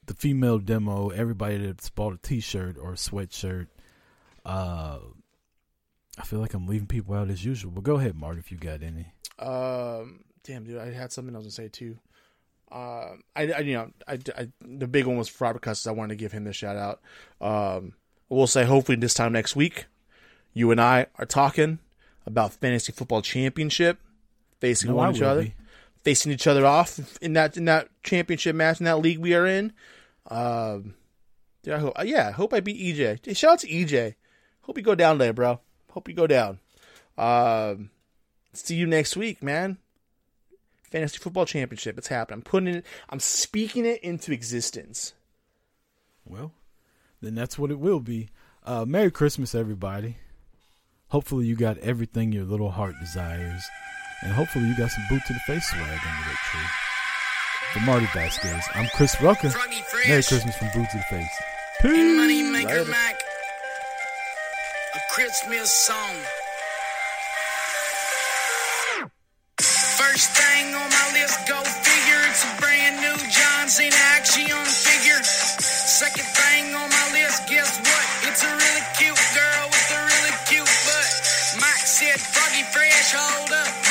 the female demo, everybody that's bought a t shirt or a sweatshirt, uh, I feel like I'm leaving people out as usual. But go ahead, Mark, if you got any. Um, damn, dude, I had something was gonna say too. Um, I, I, you know, I, I, the big one was for Robert Custis. I wanted to give him the shout out. Um, we'll say hopefully this time next week, you and I are talking about fantasy football championship, facing No, one I each other, be. facing each other off in that in that championship match in that league we are in. Um, dude, I hope, yeah, I hope I beat EJ. Hey, Shout out to EJ. Hope you go down there, bro. Hope you go down. Um, see you next week, man. Fantasy football championship. It's happening. I'm putting it. I'm speaking it into existence. Well, then that's what it will be. Uh, Merry Christmas, everybody. Hopefully, you got everything your little heart desires. And hopefully, you got some boot to the face swag under that tree. For Marty Vasquez, I'm Chris Rucker. Merry Christmas from Boot to the Face. Peace. Money Maker Mac. A Christmas song. First thing on my list, go figure. It's a brand new John Cena action figure. Second thing on my list, guess what? It's a really cute girl with a really cute butt. Mike said, Froggy Fresh, hold up.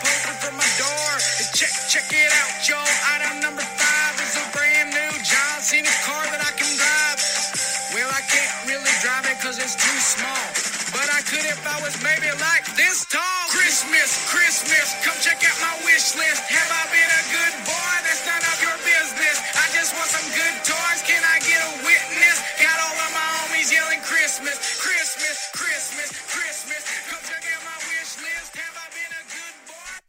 For my door. Check, check it out, y'all. Item number five is a brand new John Cena car that I can drive. Well, I can't really drive it cause it's too small. But I could if I was maybe like this tall. Christmas, Christmas, come check out my wish list.